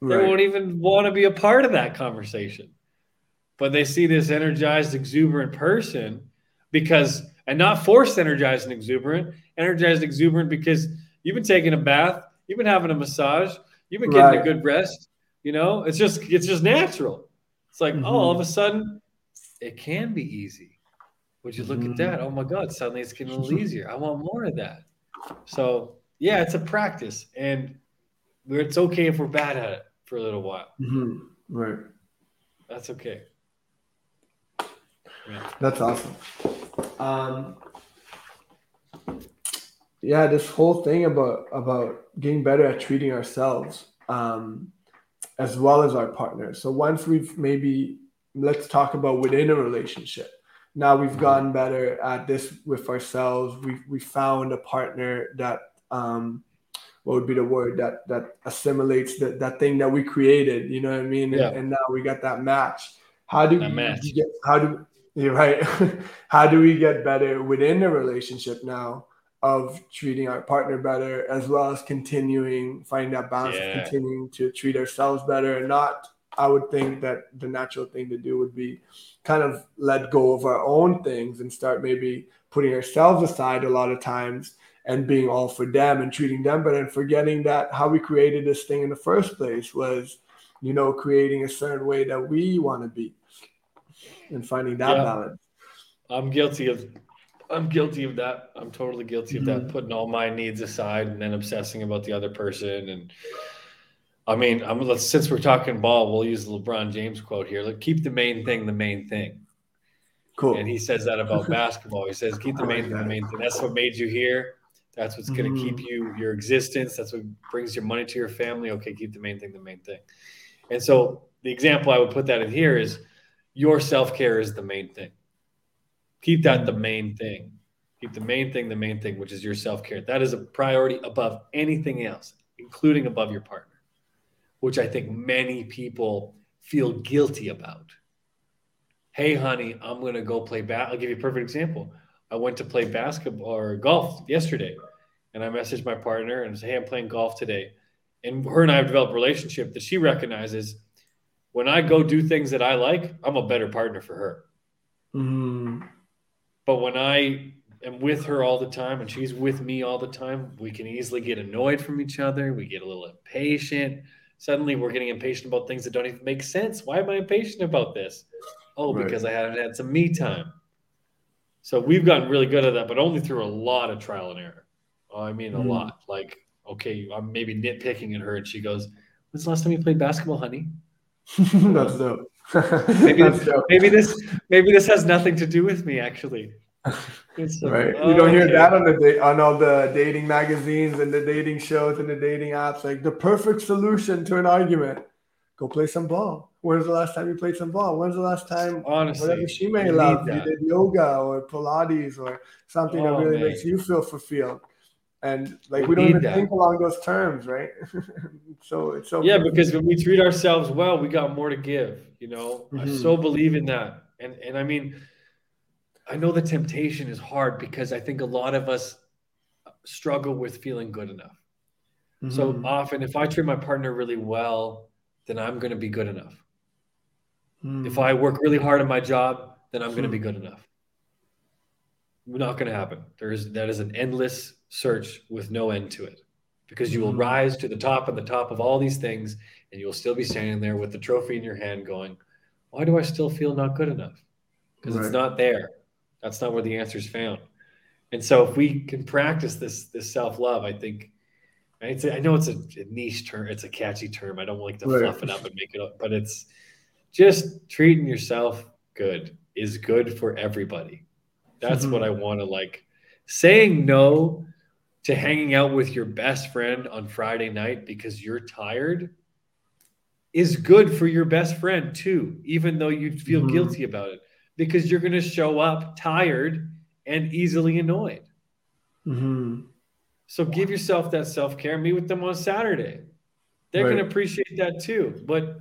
Right. They won't even want to be a part of that conversation. But they see this energized, exuberant person because and not forced energized and exuberant, energized exuberant because you've been taking a bath, you've been having a massage, you've been getting right. a good rest. You know, it's just it's just natural. It's like, mm-hmm. oh, all of a sudden, it can be easy. Would you look mm-hmm. at that? Oh my God, suddenly it's getting a little easier. I want more of that. So yeah, it's a practice, and it's okay if we're bad at it for a little while. Mm-hmm. Right. That's okay. Yeah. That's awesome. Um, yeah, this whole thing about about getting better at treating ourselves um, as well as our partners. So once we've maybe let's talk about within a relationship. Now we've gotten better at this with ourselves. We we found a partner that um, what would be the word that that assimilates that that thing that we created. You know what I mean? Yeah. And, and now we got that match. How do that we match. get? How do you're right? how do we get better within the relationship now? Of treating our partner better, as well as continuing find that balance, yeah. continuing to treat ourselves better, and not I would think that the natural thing to do would be kind of let go of our own things and start maybe putting ourselves aside a lot of times and being all for them and treating them better and forgetting that how we created this thing in the first place was, you know, creating a certain way that we want to be and finding that yeah. balance. I'm guilty of I'm guilty of that. I'm totally guilty of mm-hmm. that, putting all my needs aside and then obsessing about the other person and I mean, I'm, let's, since we're talking ball, we'll use the LeBron James quote here. Like, keep the main thing the main thing. Cool. And he says that about basketball. He says, keep the main thing the main thing. That's what made you here. That's what's going to mm-hmm. keep you your existence. That's what brings your money to your family. Okay, keep the main thing the main thing. And so the example I would put that in here is your self care is the main thing. Keep that the main thing. Keep the main thing the main thing, which is your self care. That is a priority above anything else, including above your partner which I think many people feel guilty about. Hey, honey, I'm going to go play bat. I'll give you a perfect example. I went to play basketball or golf yesterday, and I messaged my partner and said, Hey, I'm playing golf today. And her and I have developed a relationship that she recognizes when I go do things that I like, I'm a better partner for her. Mm. But when I am with her all the time and she's with me all the time, we can easily get annoyed from each other. We get a little impatient Suddenly we're getting impatient about things that don't even make sense. Why am I impatient about this? Oh, right. because I haven't had some me time. So we've gotten really good at that, but only through a lot of trial and error. Oh, I mean, a mm. lot. Like, okay, I'm maybe nitpicking at her, and she goes, "When's the last time you played basketball, honey?" That's dope. maybe, That's dope. maybe this maybe this has nothing to do with me actually right. Oh, you don't hear okay. that on the da- on all the dating magazines and the dating shows and the dating apps. Like the perfect solution to an argument: go play some ball. When's the last time you played some ball? When's the last time honestly whatever she may love you did yoga or Pilates or something oh, that really man. makes you feel fulfilled? And like we, we don't even that. think along those terms, right? so it's so yeah, because when we treat ourselves well, we got more to give. You know, mm-hmm. I so believe in that, and and I mean I know the temptation is hard because I think a lot of us struggle with feeling good enough. Mm-hmm. So often, if I treat my partner really well, then I'm going to be good enough. Mm. If I work really hard on my job, then I'm going to be good enough. Not going to happen. There's that is an endless search with no end to it, because you will mm-hmm. rise to the top and the top of all these things, and you will still be standing there with the trophy in your hand, going, "Why do I still feel not good enough?" Because right. it's not there. That's not where the answer is found. And so if we can practice this this self love, I think I know it's a, a, niche term, it's a catchy term. I don't like to right. fluff it up and make it up, but it's just treating yourself good is good for everybody. That's mm-hmm. what I want to like. Saying no to hanging out with your best friend on Friday night because you're tired is good for your best friend too, even though you feel mm-hmm. guilty about it because you're going to show up tired and easily annoyed. Mm-hmm. So give yourself that self care. Meet with them on Saturday. They're right. going to appreciate that too. But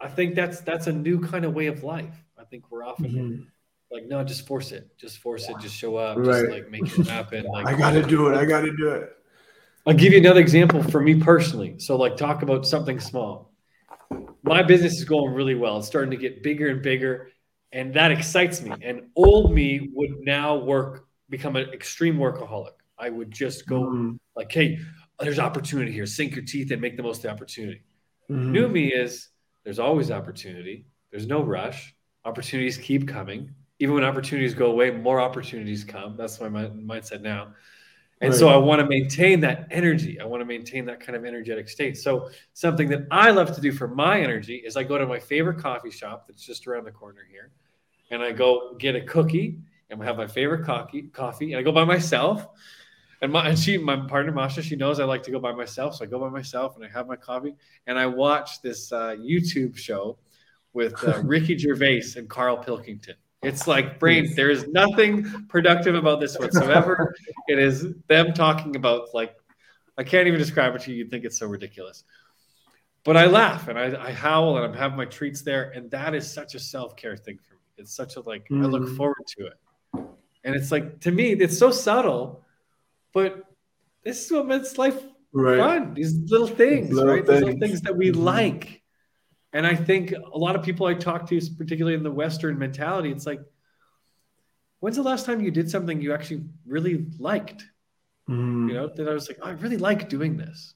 I think that's that's a new kind of way of life. I think we're often mm-hmm. Like, no, just force it. Just force it. Just show up. Right. Just like make it happen. Like I got to do it. I got to do it. I'll give you another example for me personally. So like talk about something small. My business is going really well. It's starting to get bigger and bigger and that excites me. And old me would now work, become an extreme workaholic. I would just go mm-hmm. like, hey, there's opportunity here. Sink your teeth and make the most of the opportunity. Mm-hmm. New me is there's always opportunity. There's no rush. Opportunities keep coming. Even when opportunities go away, more opportunities come. That's my mindset now. And right. so I want to maintain that energy. I want to maintain that kind of energetic state. So something that I love to do for my energy is I go to my favorite coffee shop that's just around the corner here, and I go get a cookie and I have my favorite coffee. Coffee, and I go by myself. And my and she, my partner Masha, she knows I like to go by myself, so I go by myself and I have my coffee and I watch this uh, YouTube show with uh, Ricky Gervais and Carl Pilkington. It's like brain. There is nothing productive about this whatsoever. it is them talking about like I can't even describe it to you. You'd think it's so ridiculous. But I laugh and I, I howl and I'm having my treats there, and that is such a self care thing for me. It's such a like mm. I look mm. forward to it, and it's like to me it's so subtle, but this is what makes life right. fun. These little things, little right? Things. little things that we mm-hmm. like. And I think a lot of people I talk to, particularly in the Western mentality, it's like, when's the last time you did something you actually really liked? Mm. You know, that I was like, oh, I really like doing this.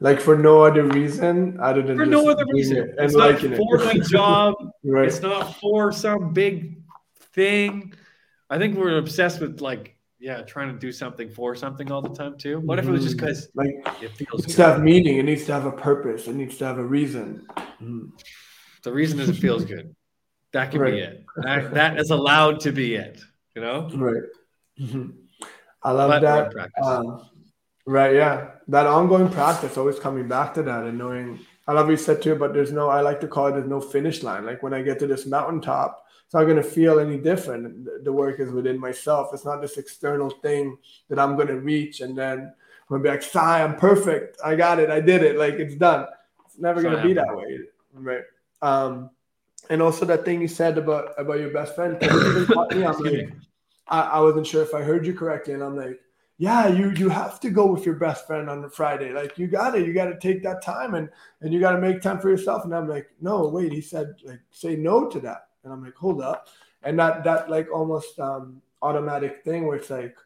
Like for no other reason other than for no other reason. It it's not for it. my job. right. It's not for some big thing. I think we're obsessed with like yeah, trying to do something for something all the time too. What if it was just because mm-hmm. like it feels it needs to have meaning, it needs to have a purpose, it needs to have a reason. Mm. The reason is it feels good. That can right. be it. That, that is allowed to be it. You know, right? Mm-hmm. I love but that. Um, right, yeah, that ongoing practice, always coming back to that and knowing. I love what you said too, but there's no. I like to call it. There's no finish line. Like when I get to this mountaintop it's not going to feel any different. The work is within myself. It's not this external thing that I'm going to reach and then I'm going to be like, "Sigh, I'm perfect. I got it. I did it. Like it's done." It's never going to be that way, right? Um, and also that thing you said about about your best friend. me, I'm like, I, I wasn't sure if I heard you correctly, and I'm like, yeah, you you have to go with your best friend on the Friday. Like you got it. You got to take that time and and you got to make time for yourself. And I'm like, no, wait. He said like say no to that and i'm like hold up and that that like almost um automatic thing where it's like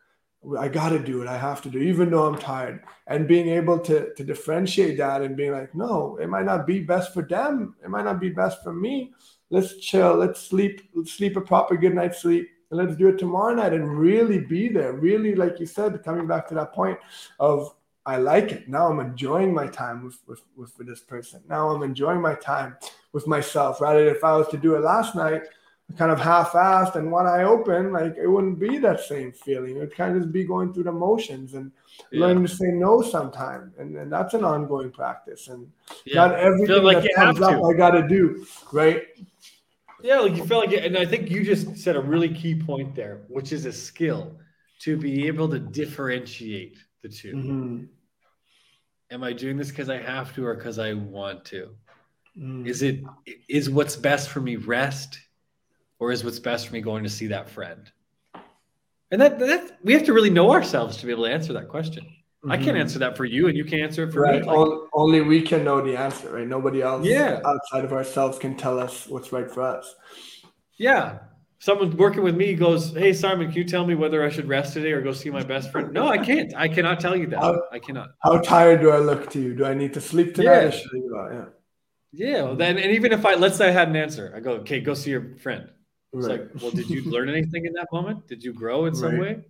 I got to do it. I have to do, it, even though I'm tired. And being able to to differentiate that and being like, no, it might not be best for them. It might not be best for me. Let's chill. Let's sleep. Let's sleep a proper good night's sleep, and let's do it tomorrow night and really be there. Really, like you said, coming back to that point of I like it. Now I'm enjoying my time with, with, with, with this person. Now I'm enjoying my time with myself. Rather than if I was to do it last night, kind of half-assed and one eye open, like it wouldn't be that same feeling. It would kind of just be going through the motions and yeah. learning to say no sometime. And, and that's an ongoing practice. And yeah. not everything like that comes up I gotta do, right? Yeah, like you feel like it, and I think you just said a really key point there, which is a skill to be able to differentiate the 2 mm-hmm. Am I doing this because I have to or because I want to? Mm. Is it is what's best for me rest, or is what's best for me going to see that friend? And that that we have to really know ourselves to be able to answer that question. Mm-hmm. I can't mm-hmm. answer that for you, and you can't answer it for right. me. Like, only we can know the answer, right? Nobody else yeah. outside of ourselves can tell us what's right for us. Yeah someone working with me goes, "Hey Simon, can you tell me whether I should rest today or go see my best friend?" No, I can't. I cannot tell you that. How, I cannot. How tired do I look to you? Do I need to sleep tonight? Yeah. yeah. Yeah. Well, then, and even if I let's say I had an answer, I go, "Okay, go see your friend." It's right. like, well, did you learn anything in that moment? Did you grow in some right. way?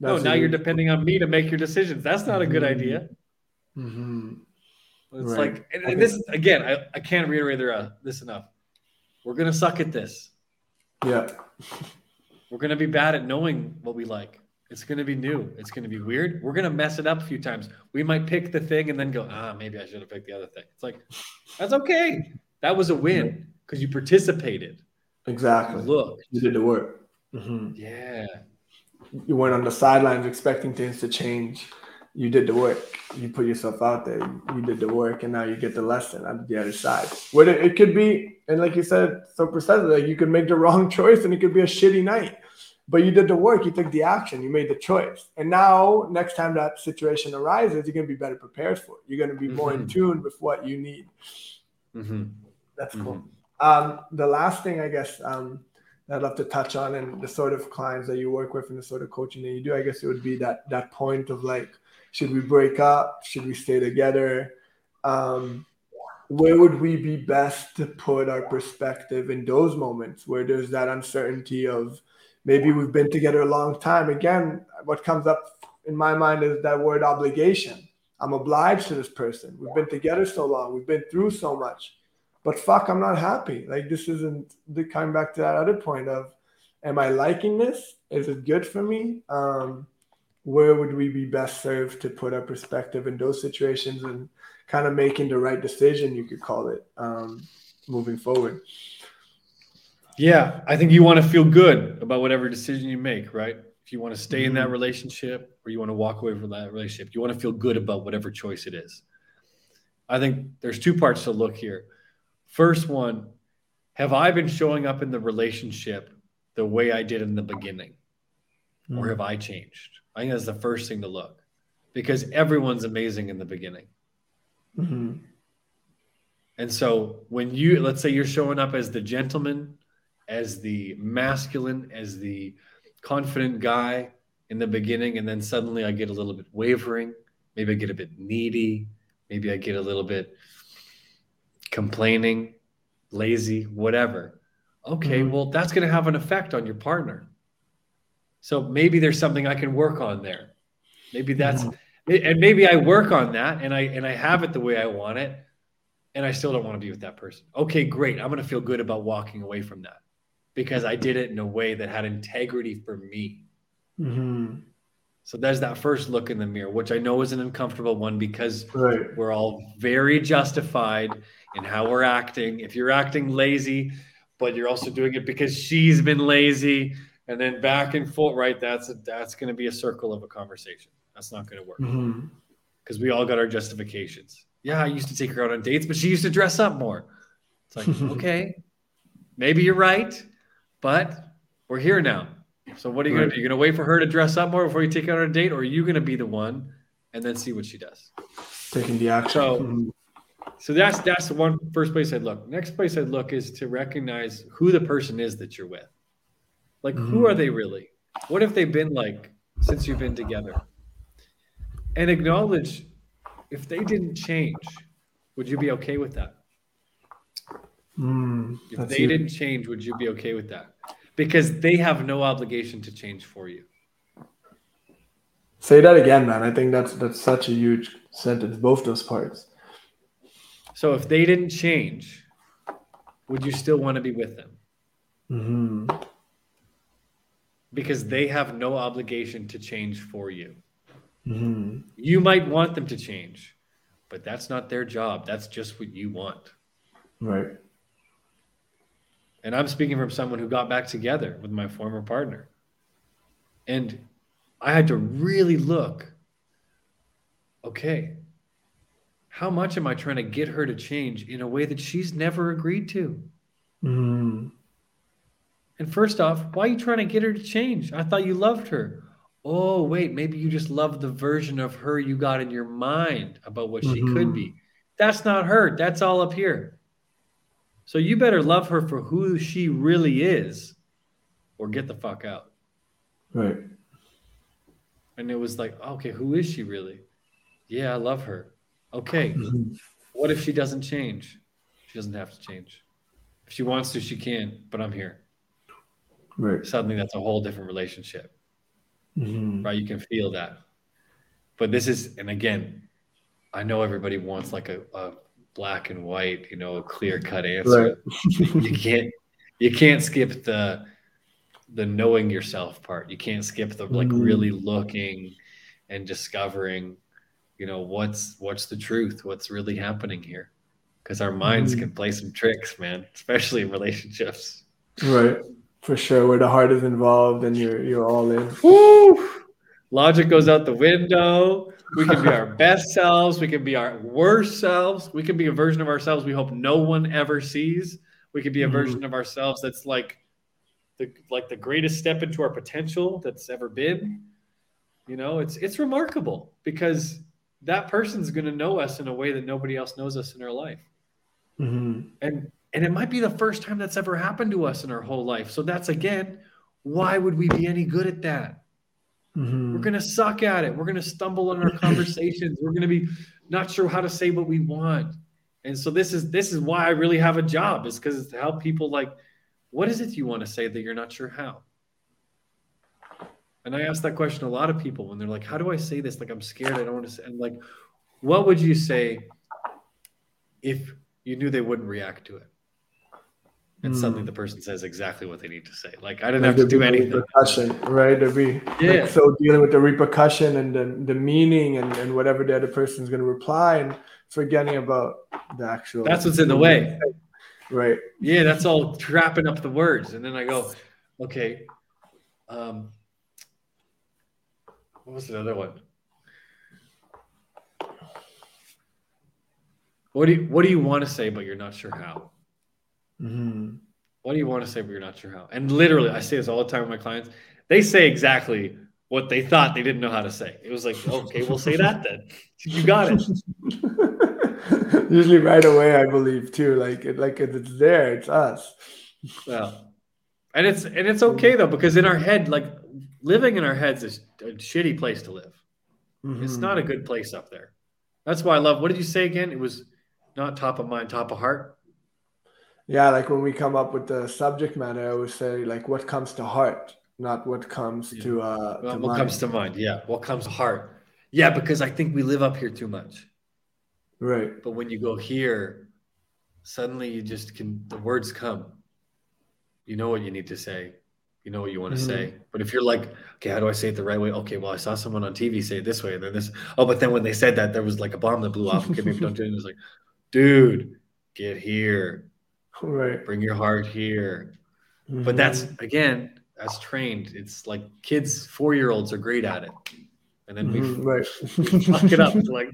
no, now you're depending on me to make your decisions. That's not a good mm-hmm. idea. Mm-hmm. It's right. like, and, and this again, I, I can't reiterate this enough. We're gonna suck at this. Yeah. We're going to be bad at knowing what we like. It's going to be new. It's going to be weird. We're going to mess it up a few times. We might pick the thing and then go, ah, maybe I should have picked the other thing. It's like, that's okay. That was a win because you participated. Exactly. Look, you did the work. Mm-hmm. Yeah. You weren't on the sidelines expecting things to change you did the work. You put yourself out there. You did the work, and now you get the lesson on the other side. What it, could be, and like you said so precisely, like you could make the wrong choice, and it could be a shitty night. But you did the work. You took the action. You made the choice. And now, next time that situation arises, you're going to be better prepared for it. You're going to be more mm-hmm. in tune with what you need. Mm-hmm. That's cool. Mm-hmm. Um, the last thing, I guess, um, I'd love to touch on, and the sort of clients that you work with, and the sort of coaching that you do, I guess it would be that that point of like should we break up? Should we stay together? Um, where would we be best to put our perspective in those moments where there's that uncertainty of maybe we've been together a long time? Again, what comes up in my mind is that word obligation. I'm obliged to this person. We've been together so long. We've been through so much. But fuck, I'm not happy. Like this isn't the coming back to that other point of am I liking this? Is it good for me? Um, where would we be best served to put our perspective in those situations and kind of making the right decision, you could call it, um, moving forward. Yeah, I think you want to feel good about whatever decision you make, right? If you want to stay in that Mhm. relationship or you want to walk away from that relationship, you want to feel good about whatever choice it is. I think there's two parts to look here. First one, have I been showing up in the relationship the way I did in the beginning? Or have I changed? I think that's the first thing to look because everyone's amazing in the beginning. Mhm. And so when you let's say you're showing up as the gentleman, as the masculine, as the confident guy in the beginning, and then suddenly I get a little bit wavering, maybe I get a bit needy, maybe I get a little bit complaining, lazy, whatever. Okay, Mhm. well, that's going to have an effect on your partner. So maybe there's something I can work on there. Maybe that's and maybe I work on that and I and I have it the way I want it and I still don't want to be with that person. Okay, great. I'm going to feel good about walking away from that because I did it in a way that had integrity for me. Mhm. So there's that first look in the mirror, which I know is an uncomfortable one because Right. we're all very justified in how we're acting. If you're acting lazy, but you're also doing it because she's been lazy, and then back and forth, right? That's a, that's going to be a circle of a conversation. That's not going to work because we all got our justifications. Yeah, I used to take her out on dates, but she used to dress up more. It's like, okay, maybe you're right, but we're here now. So what are you Right. gonna do? You're gonna wait for her to dress up more before you take her out on a date, or are you gonna be the one and then see what she does? Taking the action. So- Mhm. So that's that's the one first place I'd look. Next place I'd look is to recognize who the person is that you're with. Like who are they really? What have they been like since you've been together? And acknowledge if they didn't change, would you be okay with that? Mm, If they huge. didn't change, would you be okay with that? Because they have no obligation to change for you. Say that again, man. I think that's that's such a huge sentence. Both those parts. So if they didn't change, would you still want to be with them? hmm Because they have no obligation to change for you. hmm You might want them to change, but that's not their job. That's just what you want. Right. And I'm speaking from someone who got back together with my former partner. And I had to really look okay, how much am I trying to get her to change in a way that she's never agreed to? hmm And first off, why are you trying to get her to change? I thought you loved her. Oh, wait, maybe you just love the version of her you got in your mind about what she could Mhm. be. That's not her. That's all up here. So you better love her for who she really is or get the fuck out. Right. And it was like, okay, who is she really? Yeah, I love her. Okay, Mhm. what if she doesn't change? She doesn't have to change. If she wants to, she can, but I'm here. Right. Suddenly, that's a whole different relationship. hmm right? You can feel that. But this is, and again, I know everybody wants like a, a black and white, you know, a clear cut answer. Right. You can't, you can't skip the the knowing yourself part. You can't skip the like Mhm. really looking and discovering, you know, what's what's the truth, what's really happening here, because our minds Mhm. can play some tricks, man, especially in relationships. Right. For sure. Where the heart is involved and you're you're all in. Woo! Logic goes out the window. We can be our best selves. We can be our worst selves. We can be a version of ourselves we hope no one ever sees. We could be a Mhm. version of ourselves that's like the like the greatest step into our potential that's ever been. You know, it's it's remarkable because that person's going to know us in a way that nobody else knows us in our life hmm and and it might be the first time that's ever happened to us in our whole life. So that's again why would we be any good at that? Hmm we're going to suck at it. We're going to stumble in our conversations. We're going to be not sure how to say what we want. And so this is this is why i really have a job is because it's to help people like what is it you want to say that you're not sure how? And i ask that question a lot of people when they're like how do i say this? Like i'm scared. I don't want to say and like what would you say if you knew they wouldn't react to it and Mm. suddenly the person says exactly what they need to say like i didn't Like have to do anything Repercussion, right? There'd be Yeah. like, so dealing with the repercussion and the, the meaning and, and whatever the other person's going to reply and forgetting about the actual. That's what's in the way. Right. Yeah, that's all trapping up the words. And then I go, okay. Um, what was the other one? What do you What do you want to say, but you're not sure how? Mm-hmm. What do you want to say, but you're not sure how? And literally, I say this all the time with my clients. They say exactly what they thought they didn't know how to say. It was like, okay, we'll say that then. You got it. Usually right away, I believe too. Like it, like it's there. It's us. Well, and it's and it's okay though because in our head, like living in our heads is a shitty place to live. Mm-hmm. It's not a good place up there. That's why I love. What did you say again? It was not top of mind, top of heart. Yeah, like when we come up with the subject matter, I always say like what comes to heart, not what comes yeah. to uh well, to what mind. comes to mind. Yeah, what comes to heart. Yeah, because I think we live up here too much. Right. But when you go here, suddenly you just can the words come. You know what you need to say. You know what you want to mm-hmm. say. But if you're like, okay, how do I say it the right way? Okay, well, I saw someone on TV say it this way, and then this. Oh, but then when they said that, there was like a bomb that blew off. Okay, maybe don't do it. It was like, dude, get here. Right. Bring your heart here. Mm-hmm. But that's again, as trained, it's like kids, four year olds are great at it and then we, mm-hmm, right. we fuck it up like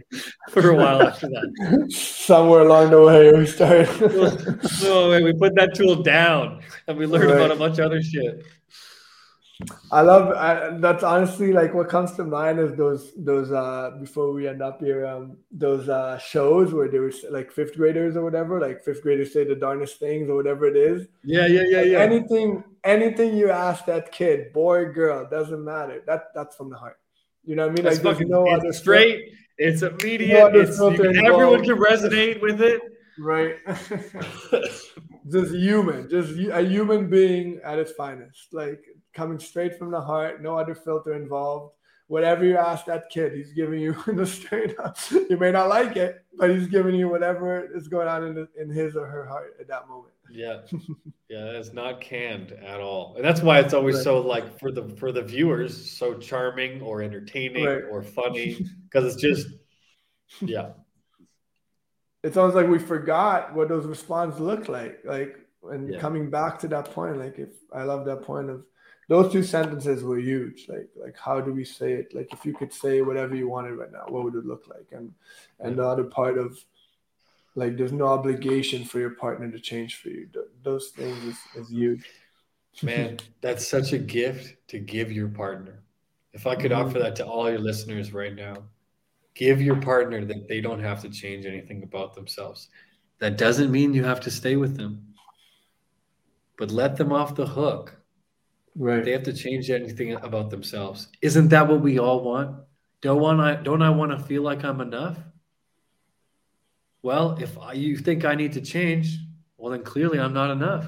for a while after that. Somewhere along the way, we started. so we put that tool down, and we learned right. about a bunch of other shit. I love I, that's honestly like what comes to mind is those those uh before we end up here um those uh shows where there was like fifth graders or whatever like fifth graders say the darnest things or whatever it is yeah yeah yeah yeah anything anything you ask that kid boy girl doesn't matter that that's from the heart you know what I mean? That's like fucking, no it's other straight. Stuff. It's immediate. No it's, can, everyone can resonate with it. Right. just human, just a human being at its finest. Like coming straight from the heart, no other filter involved. Whatever you ask that kid, he's giving you in the straight up. You may not like it, but he's giving you whatever is going on in, the, in his or her heart at that moment. Yeah, yeah, it's not canned at all, and that's why it's always right. so like for the for the viewers so charming or entertaining right. or funny because it's just yeah. It's almost like we forgot what those responses look like, like and yeah. coming back to that point. Like if I love that point of those two sentences were huge. Like like how do we say it? Like if you could say whatever you wanted right now, what would it look like? And and the other part of like there's no obligation for your partner to change for you. Those things is, is huge. Man, that's such a gift to give your partner. If I could mm-hmm. offer that to all your listeners right now, give your partner that they don't have to change anything about themselves. That doesn't mean you have to stay with them, but let them off the hook. Right. They have to change anything about themselves. Isn't that what we all want? Don't want I don't I want to feel like I'm enough? Well, if you think I need to change, well, then clearly I'm not enough.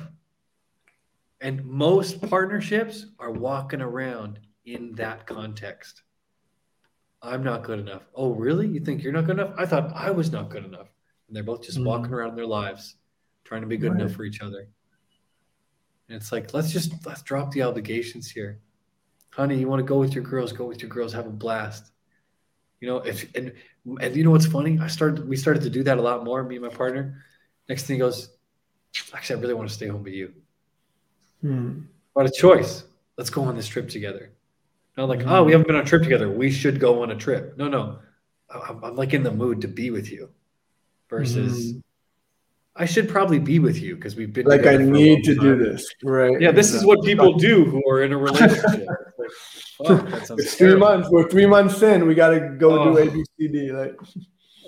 And most partnerships are walking around in that context. I'm not good enough. Oh, really? You think you're not good enough? I thought I was not good enough. And they're both just mm-hmm. walking around in their lives trying to be good right. enough for each other. And it's like, let's just let's drop the obligations here. Honey, you want to go with your girls, go with your girls, have a blast. You know, if and and you know what's funny? I started we started to do that a lot more, me and my partner. Next thing he goes, actually, I really want to stay home with you. Hmm. What a choice. Let's go on this trip together. Not like, mm-hmm. oh, we haven't been on a trip together. We should go on a trip. No, no. I'm, I'm like in the mood to be with you versus mm-hmm. I should probably be with you because we've been like I need to time. do this, right? Yeah, this is what people do who are in a relationship. like, oh, it's three months. We're three months in. We got to go oh. do A, B, C, D. Like,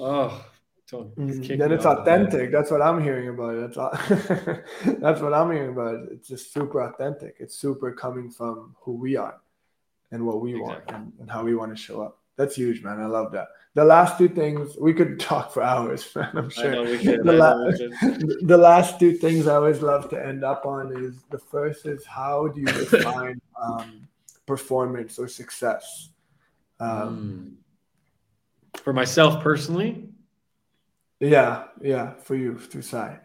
oh, mm, then it's authentic. That's what I'm hearing about it. That's, that's what I'm hearing about it. It's just super authentic. It's super coming from who we are and what we exactly. want and, and how we want to show up. That's huge, man. I love that the last two things we could talk for hours, man. I'm sure. The, la- the, last two things I always love to end up on is the first is how do you define um, performance or success? Um, mm. For myself personally, yeah, yeah, for you through side.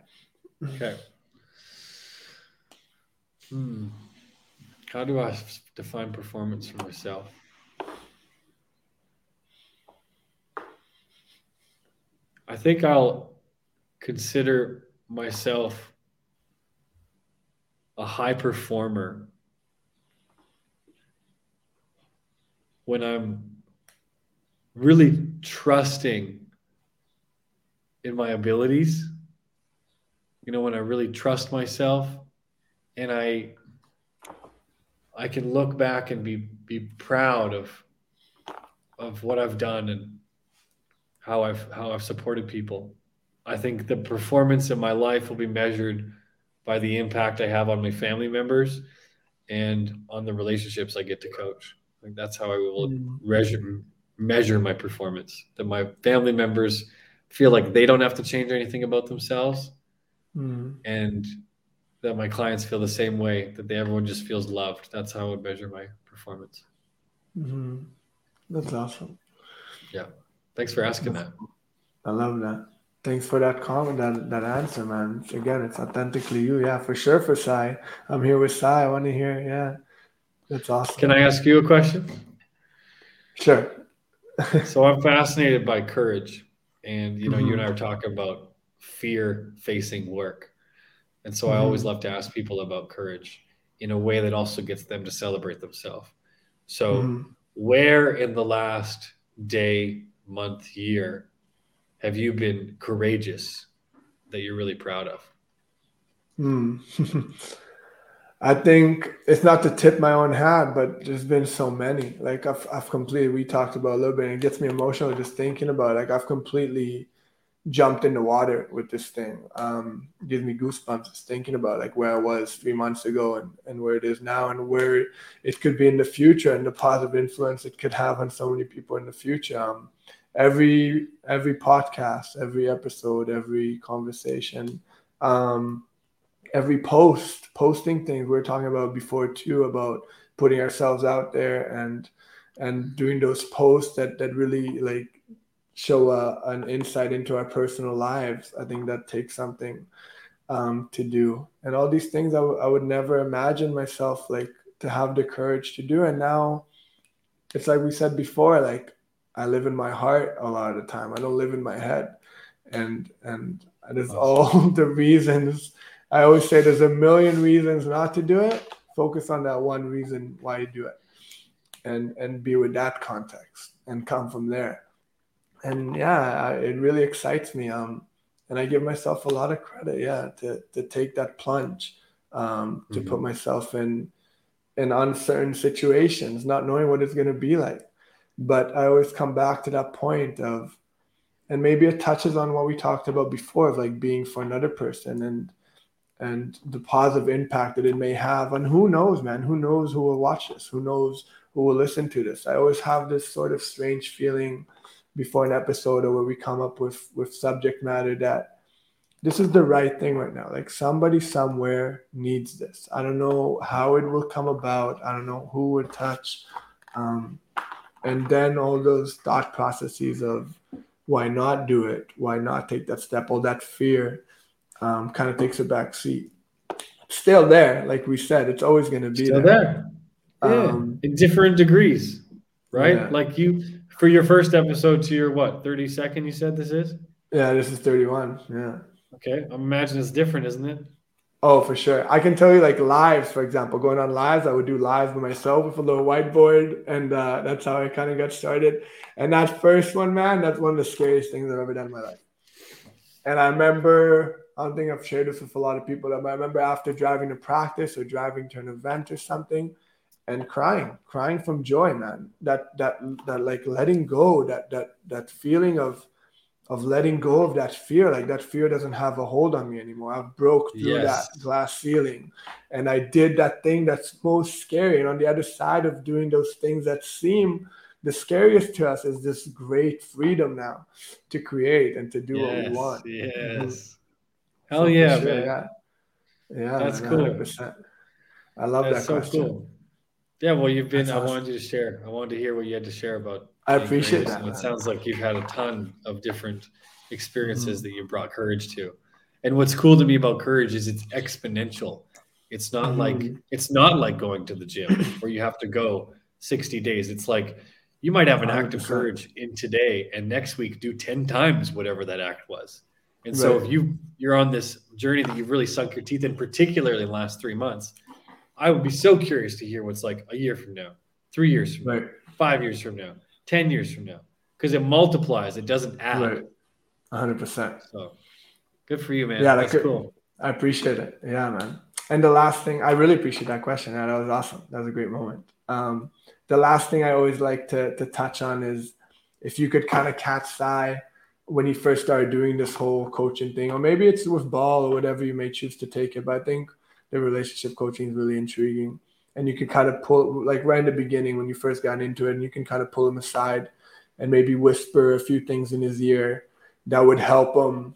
Okay. Hmm. How do I define performance for myself? I think I'll consider myself a high performer when I'm really trusting in my abilities. You know, when I really trust myself and I I can look back and be be proud of of what I've done and how I've how I've supported people. I think the performance in my life will be measured by the impact I have on my family members and on the relationships I get to coach. Think that's how I will mm. measure measure my performance. That my family members feel like they don't have to change anything about themselves, mm. and that my clients feel the same way. That they, everyone just feels loved. That's how I would measure my performance. Mm-hmm. That's awesome. Yeah. Thanks for asking that. I love that. Thanks for that comment, that, that answer, man. Again, it's authentically you. Yeah, for sure for Sai. I'm here with Sai. I want to hear, yeah. That's awesome. Can I ask you a question? Sure. so I'm fascinated by courage. And you know, mm-hmm. you and I are talking about fear facing work. And so mm-hmm. I always mm-hmm. love to ask people about courage in a way that also gets them to celebrate themselves. So mm-hmm. where in the last day, month, year have you been courageous that you're really proud of? Hmm. I think it's not to tip my own hat, but there's been so many. Like I've, I've completely, we talked about a little bit, and it gets me emotional just thinking about. It. Like I've completely jumped in the water with this thing. Um, gives me goosebumps just thinking about like where I was three months ago and, and where it is now, and where it could be in the future, and the positive influence it could have on so many people in the future. Um, every every podcast, every episode, every conversation. Um, every post, posting things we are talking about before too, about putting ourselves out there and and doing those posts that that really like show a, an insight into our personal lives. I think that takes something um, to do, and all these things I, w- I would never imagine myself like to have the courage to do. And now it's like we said before, like I live in my heart a lot of the time. I don't live in my head, and and there's all the reasons I always say there's a million reasons not to do it. Focus on that one reason why you do it, and and be with that context and come from there. And yeah, it really excites me. Um, and I give myself a lot of credit. Yeah, to to take that plunge, um, to mm-hmm. put myself in in uncertain situations, not knowing what it's going to be like. But I always come back to that point of, and maybe it touches on what we talked about before, of like being for another person and and the positive impact that it may have. And who knows, man? Who knows who will watch this? Who knows who will listen to this? I always have this sort of strange feeling before an episode or where we come up with with subject matter that this is the right thing right now. Like somebody somewhere needs this. I don't know how it will come about. I don't know who would touch. Um, and then all those thought processes of why not do it? Why not take that step? All that fear um, kind of takes a back seat. Still there, like we said, it's always going to be Still there. there. Yeah, um, in different degrees, right? Yeah. Like you, for your first episode to your what, 32nd, you said this is? Yeah, this is 31. Yeah. Okay. I imagine it's different, isn't it? Oh, for sure. I can tell you like lives, for example, going on lives, I would do lives by myself with a little whiteboard. And uh, that's how I kind of got started. And that first one, man, that's one of the scariest things I've ever done in my life. And I remember I don't think I've shared this with a lot of people. But I remember after driving to practice or driving to an event or something, and crying, crying from joy, man. That that that like letting go, that that that feeling of of letting go of that fear. Like that fear doesn't have a hold on me anymore. I've broke through yes. that glass ceiling, and I did that thing that's most scary. And on the other side of doing those things that seem the scariest to us is this great freedom now to create and to do yes, what we want. Yes. Mm-hmm. Hell yeah, sure, man. Yeah, yeah that's cool. 100%. I love that's that so question. Cool. Yeah, well, you've been. That's I wanted you to share. I wanted to hear what you had to share about. I appreciate that. it sounds like you've had a ton of different experiences mm-hmm. that you brought courage to. And what's cool to me about courage is it's exponential. It's not mm-hmm. like it's not like going to the gym where you have to go 60 days. It's like you might have an 100%. act of courage in today and next week do 10 times whatever that act was And so if you you're on this journey that you've really sunk your teeth in, particularly in the last three months, I would be so curious to hear what's like a year from now, three years from right. now, five years from now, ten years from now, because it multiplies. It doesn't add. Right. 100%. So good for you, man. Yeah, that's could- cool. I appreciate it. Yeah, man. And the last thing, I really appreciate that question. Yeah, that was awesome. That was a great moment. Um, the last thing I always like to, to touch on is if you could kind of catch Sai when he first started doing this whole coaching thing, or maybe it's with ball or whatever you may choose to take it. But I think the relationship coaching is really intriguing. And you could kind of pull, like right in the beginning when you first got into it, and you can kind of pull him aside and maybe whisper a few things in his ear that would help him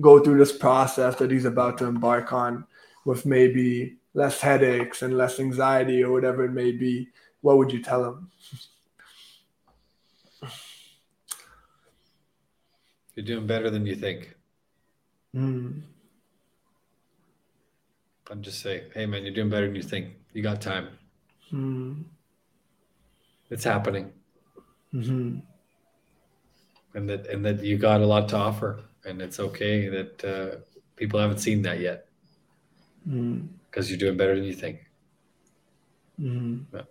go through this process that he's about to embark on with maybe less headaches and less anxiety or whatever it may be, what would you tell him? You're doing better than you think. Mm, I'm just saying, hey man, you're doing better than you think. You got time. mm, It's happening. mhm, and that and that you got a lot to offer and it's okay that uh, people haven't seen that yet mm, because you're doing better than you think mhm. Yeah.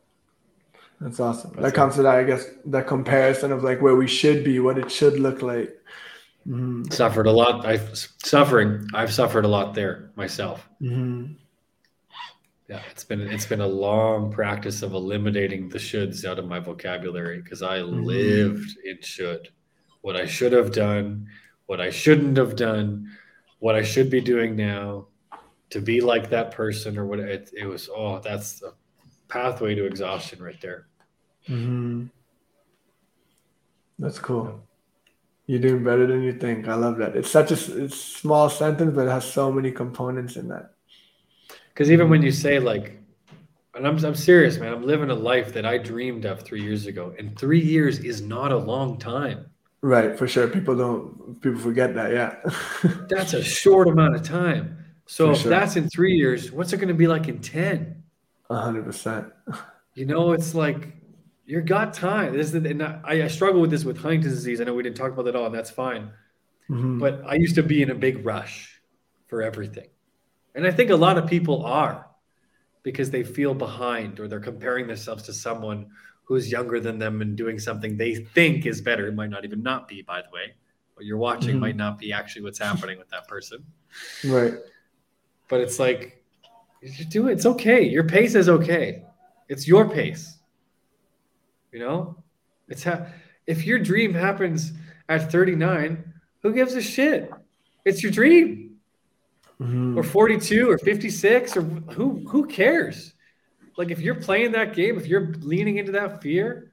That's awesome. That's that comes to that, I guess, that comparison of like where we should be, what it should look like. Mhm, suffered a lot i've suffering i've suffered a lot there myself mhm, yeah it's been it's been a long practice of eliminating the shoulds out of my vocabulary because i lived in should what i should have done what i shouldn't have done what i should be doing now to be like that person or what it, it was oh that's a pathway to exhaustion right there mhm. That's cool. You're doing better than you think. I love that. It's such a it's a small sentence, but it has so many components in that. Because even when you say like, and I'm I'm serious, man, I'm living a life that I dreamed of three years ago, and three years is not a long time. Right, for sure. People don't people forget that, yeah. That's a short amount of time. So For if sure. that's in three years, what's it going to be like in ten? A hundred percent. You know, it's like you got time. This is, and I, I struggle with this with Huntington's disease. I know we didn't talk about that at all, and that's fine. Mhm. But I used to be in a big rush for everything. And I think a lot of people are because they feel behind or they're comparing themselves to someone who's younger than them and doing something they think is better. It might not even not be, by the way. What you're watching Mhm. might not be actually what's happening with that person. Right. But it's like, you do it. It's okay. Your pace is okay. It's your pace. You know, it's ha- if your dream happens at 39, who gives a shit? It's your dream. Mhm. or 42 or 56 or who who cares like if you're playing that game if you're leaning into that fear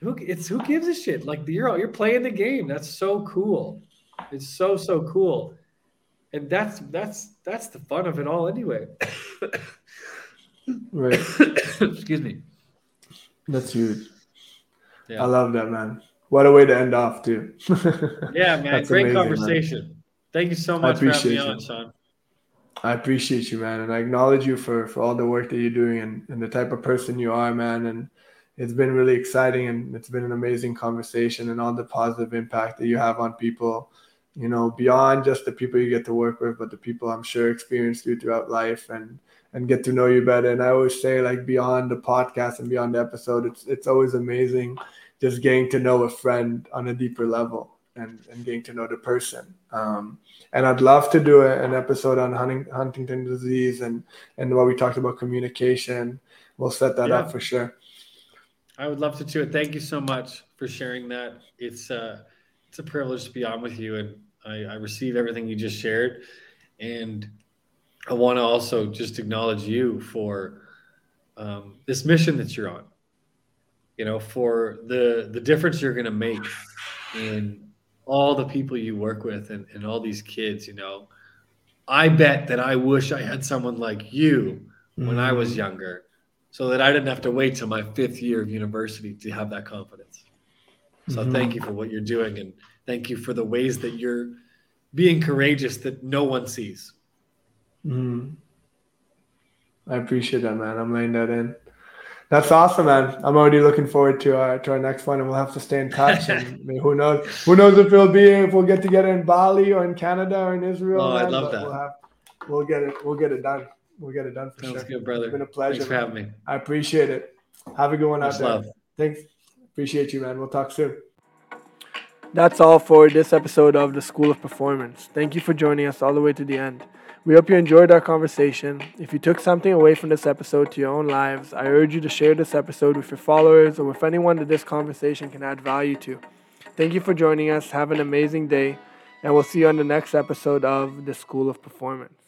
who it's who gives a shit like you're you're playing the game that's so cool it's so so cool and that's that's that's the fun of it all anyway Right. excuse me That's huge. Yeah. I love that, man. What a way to end off, too. yeah man That's great amazing, man. Thank you so much for having me on sean I appreciate you, man, and I acknowledge you for for all the work that you're doing and, and the type of person you are, man. And it's been really exciting, and it's been an amazing conversation, and all the positive impact that you have on people. You know, beyond just the people you get to work with, but the people I'm sure experience you throughout life, and and get to know you better. And I always say, like, beyond the podcast and beyond the episode, it's it's always amazing just getting to know a friend on a deeper level and and getting to know the person. Um, and I'd love to do a, an episode on Hunting, Huntington disease and and what we talked about communication. We'll set that Yeah. up for sure. I would love to do it. Thank you so much for sharing that. It's uh, it's a privilege to be on with you, and I, I receive everything you just shared. And I want to also just acknowledge you for um, this mission that you're on. You know, for the the difference you're going to make in all the people you work with and, and all these kids. You know, I bet that I wish I had someone like you when I was younger, so that I didn't have to wait till my fifth year of university to have that confidence. So Mhm. thank you for what you're doing, and thank you for the ways that you're being courageous that no one sees. Mhm. I appreciate that, man. I'm laying that in. That's awesome, man. I'm already looking forward to our to our next one, and we'll have to stay in touch. and I mean, who knows? Who knows if it'll be if we'll get together in Bali or in Canada or in Israel? Oh, man, I love that. We'll, have, we'll get it. We'll get it done. We'll get it done for Sounds sure. good, brother. It's been a pleasure. Thanks for having me. I appreciate it. Have a good one Much out there. love. Thanks. Appreciate you, man. We'll talk soon. That's all for this episode of the School of Performance. Thank you for joining us all the way to the end. We hope you enjoyed our conversation. If you took something away from this episode to your own lives, I urge you to share this episode with your followers or with anyone that this conversation can add value to. Thank you for joining us. Have an amazing day, and we'll see you on the next episode of the School of Performance.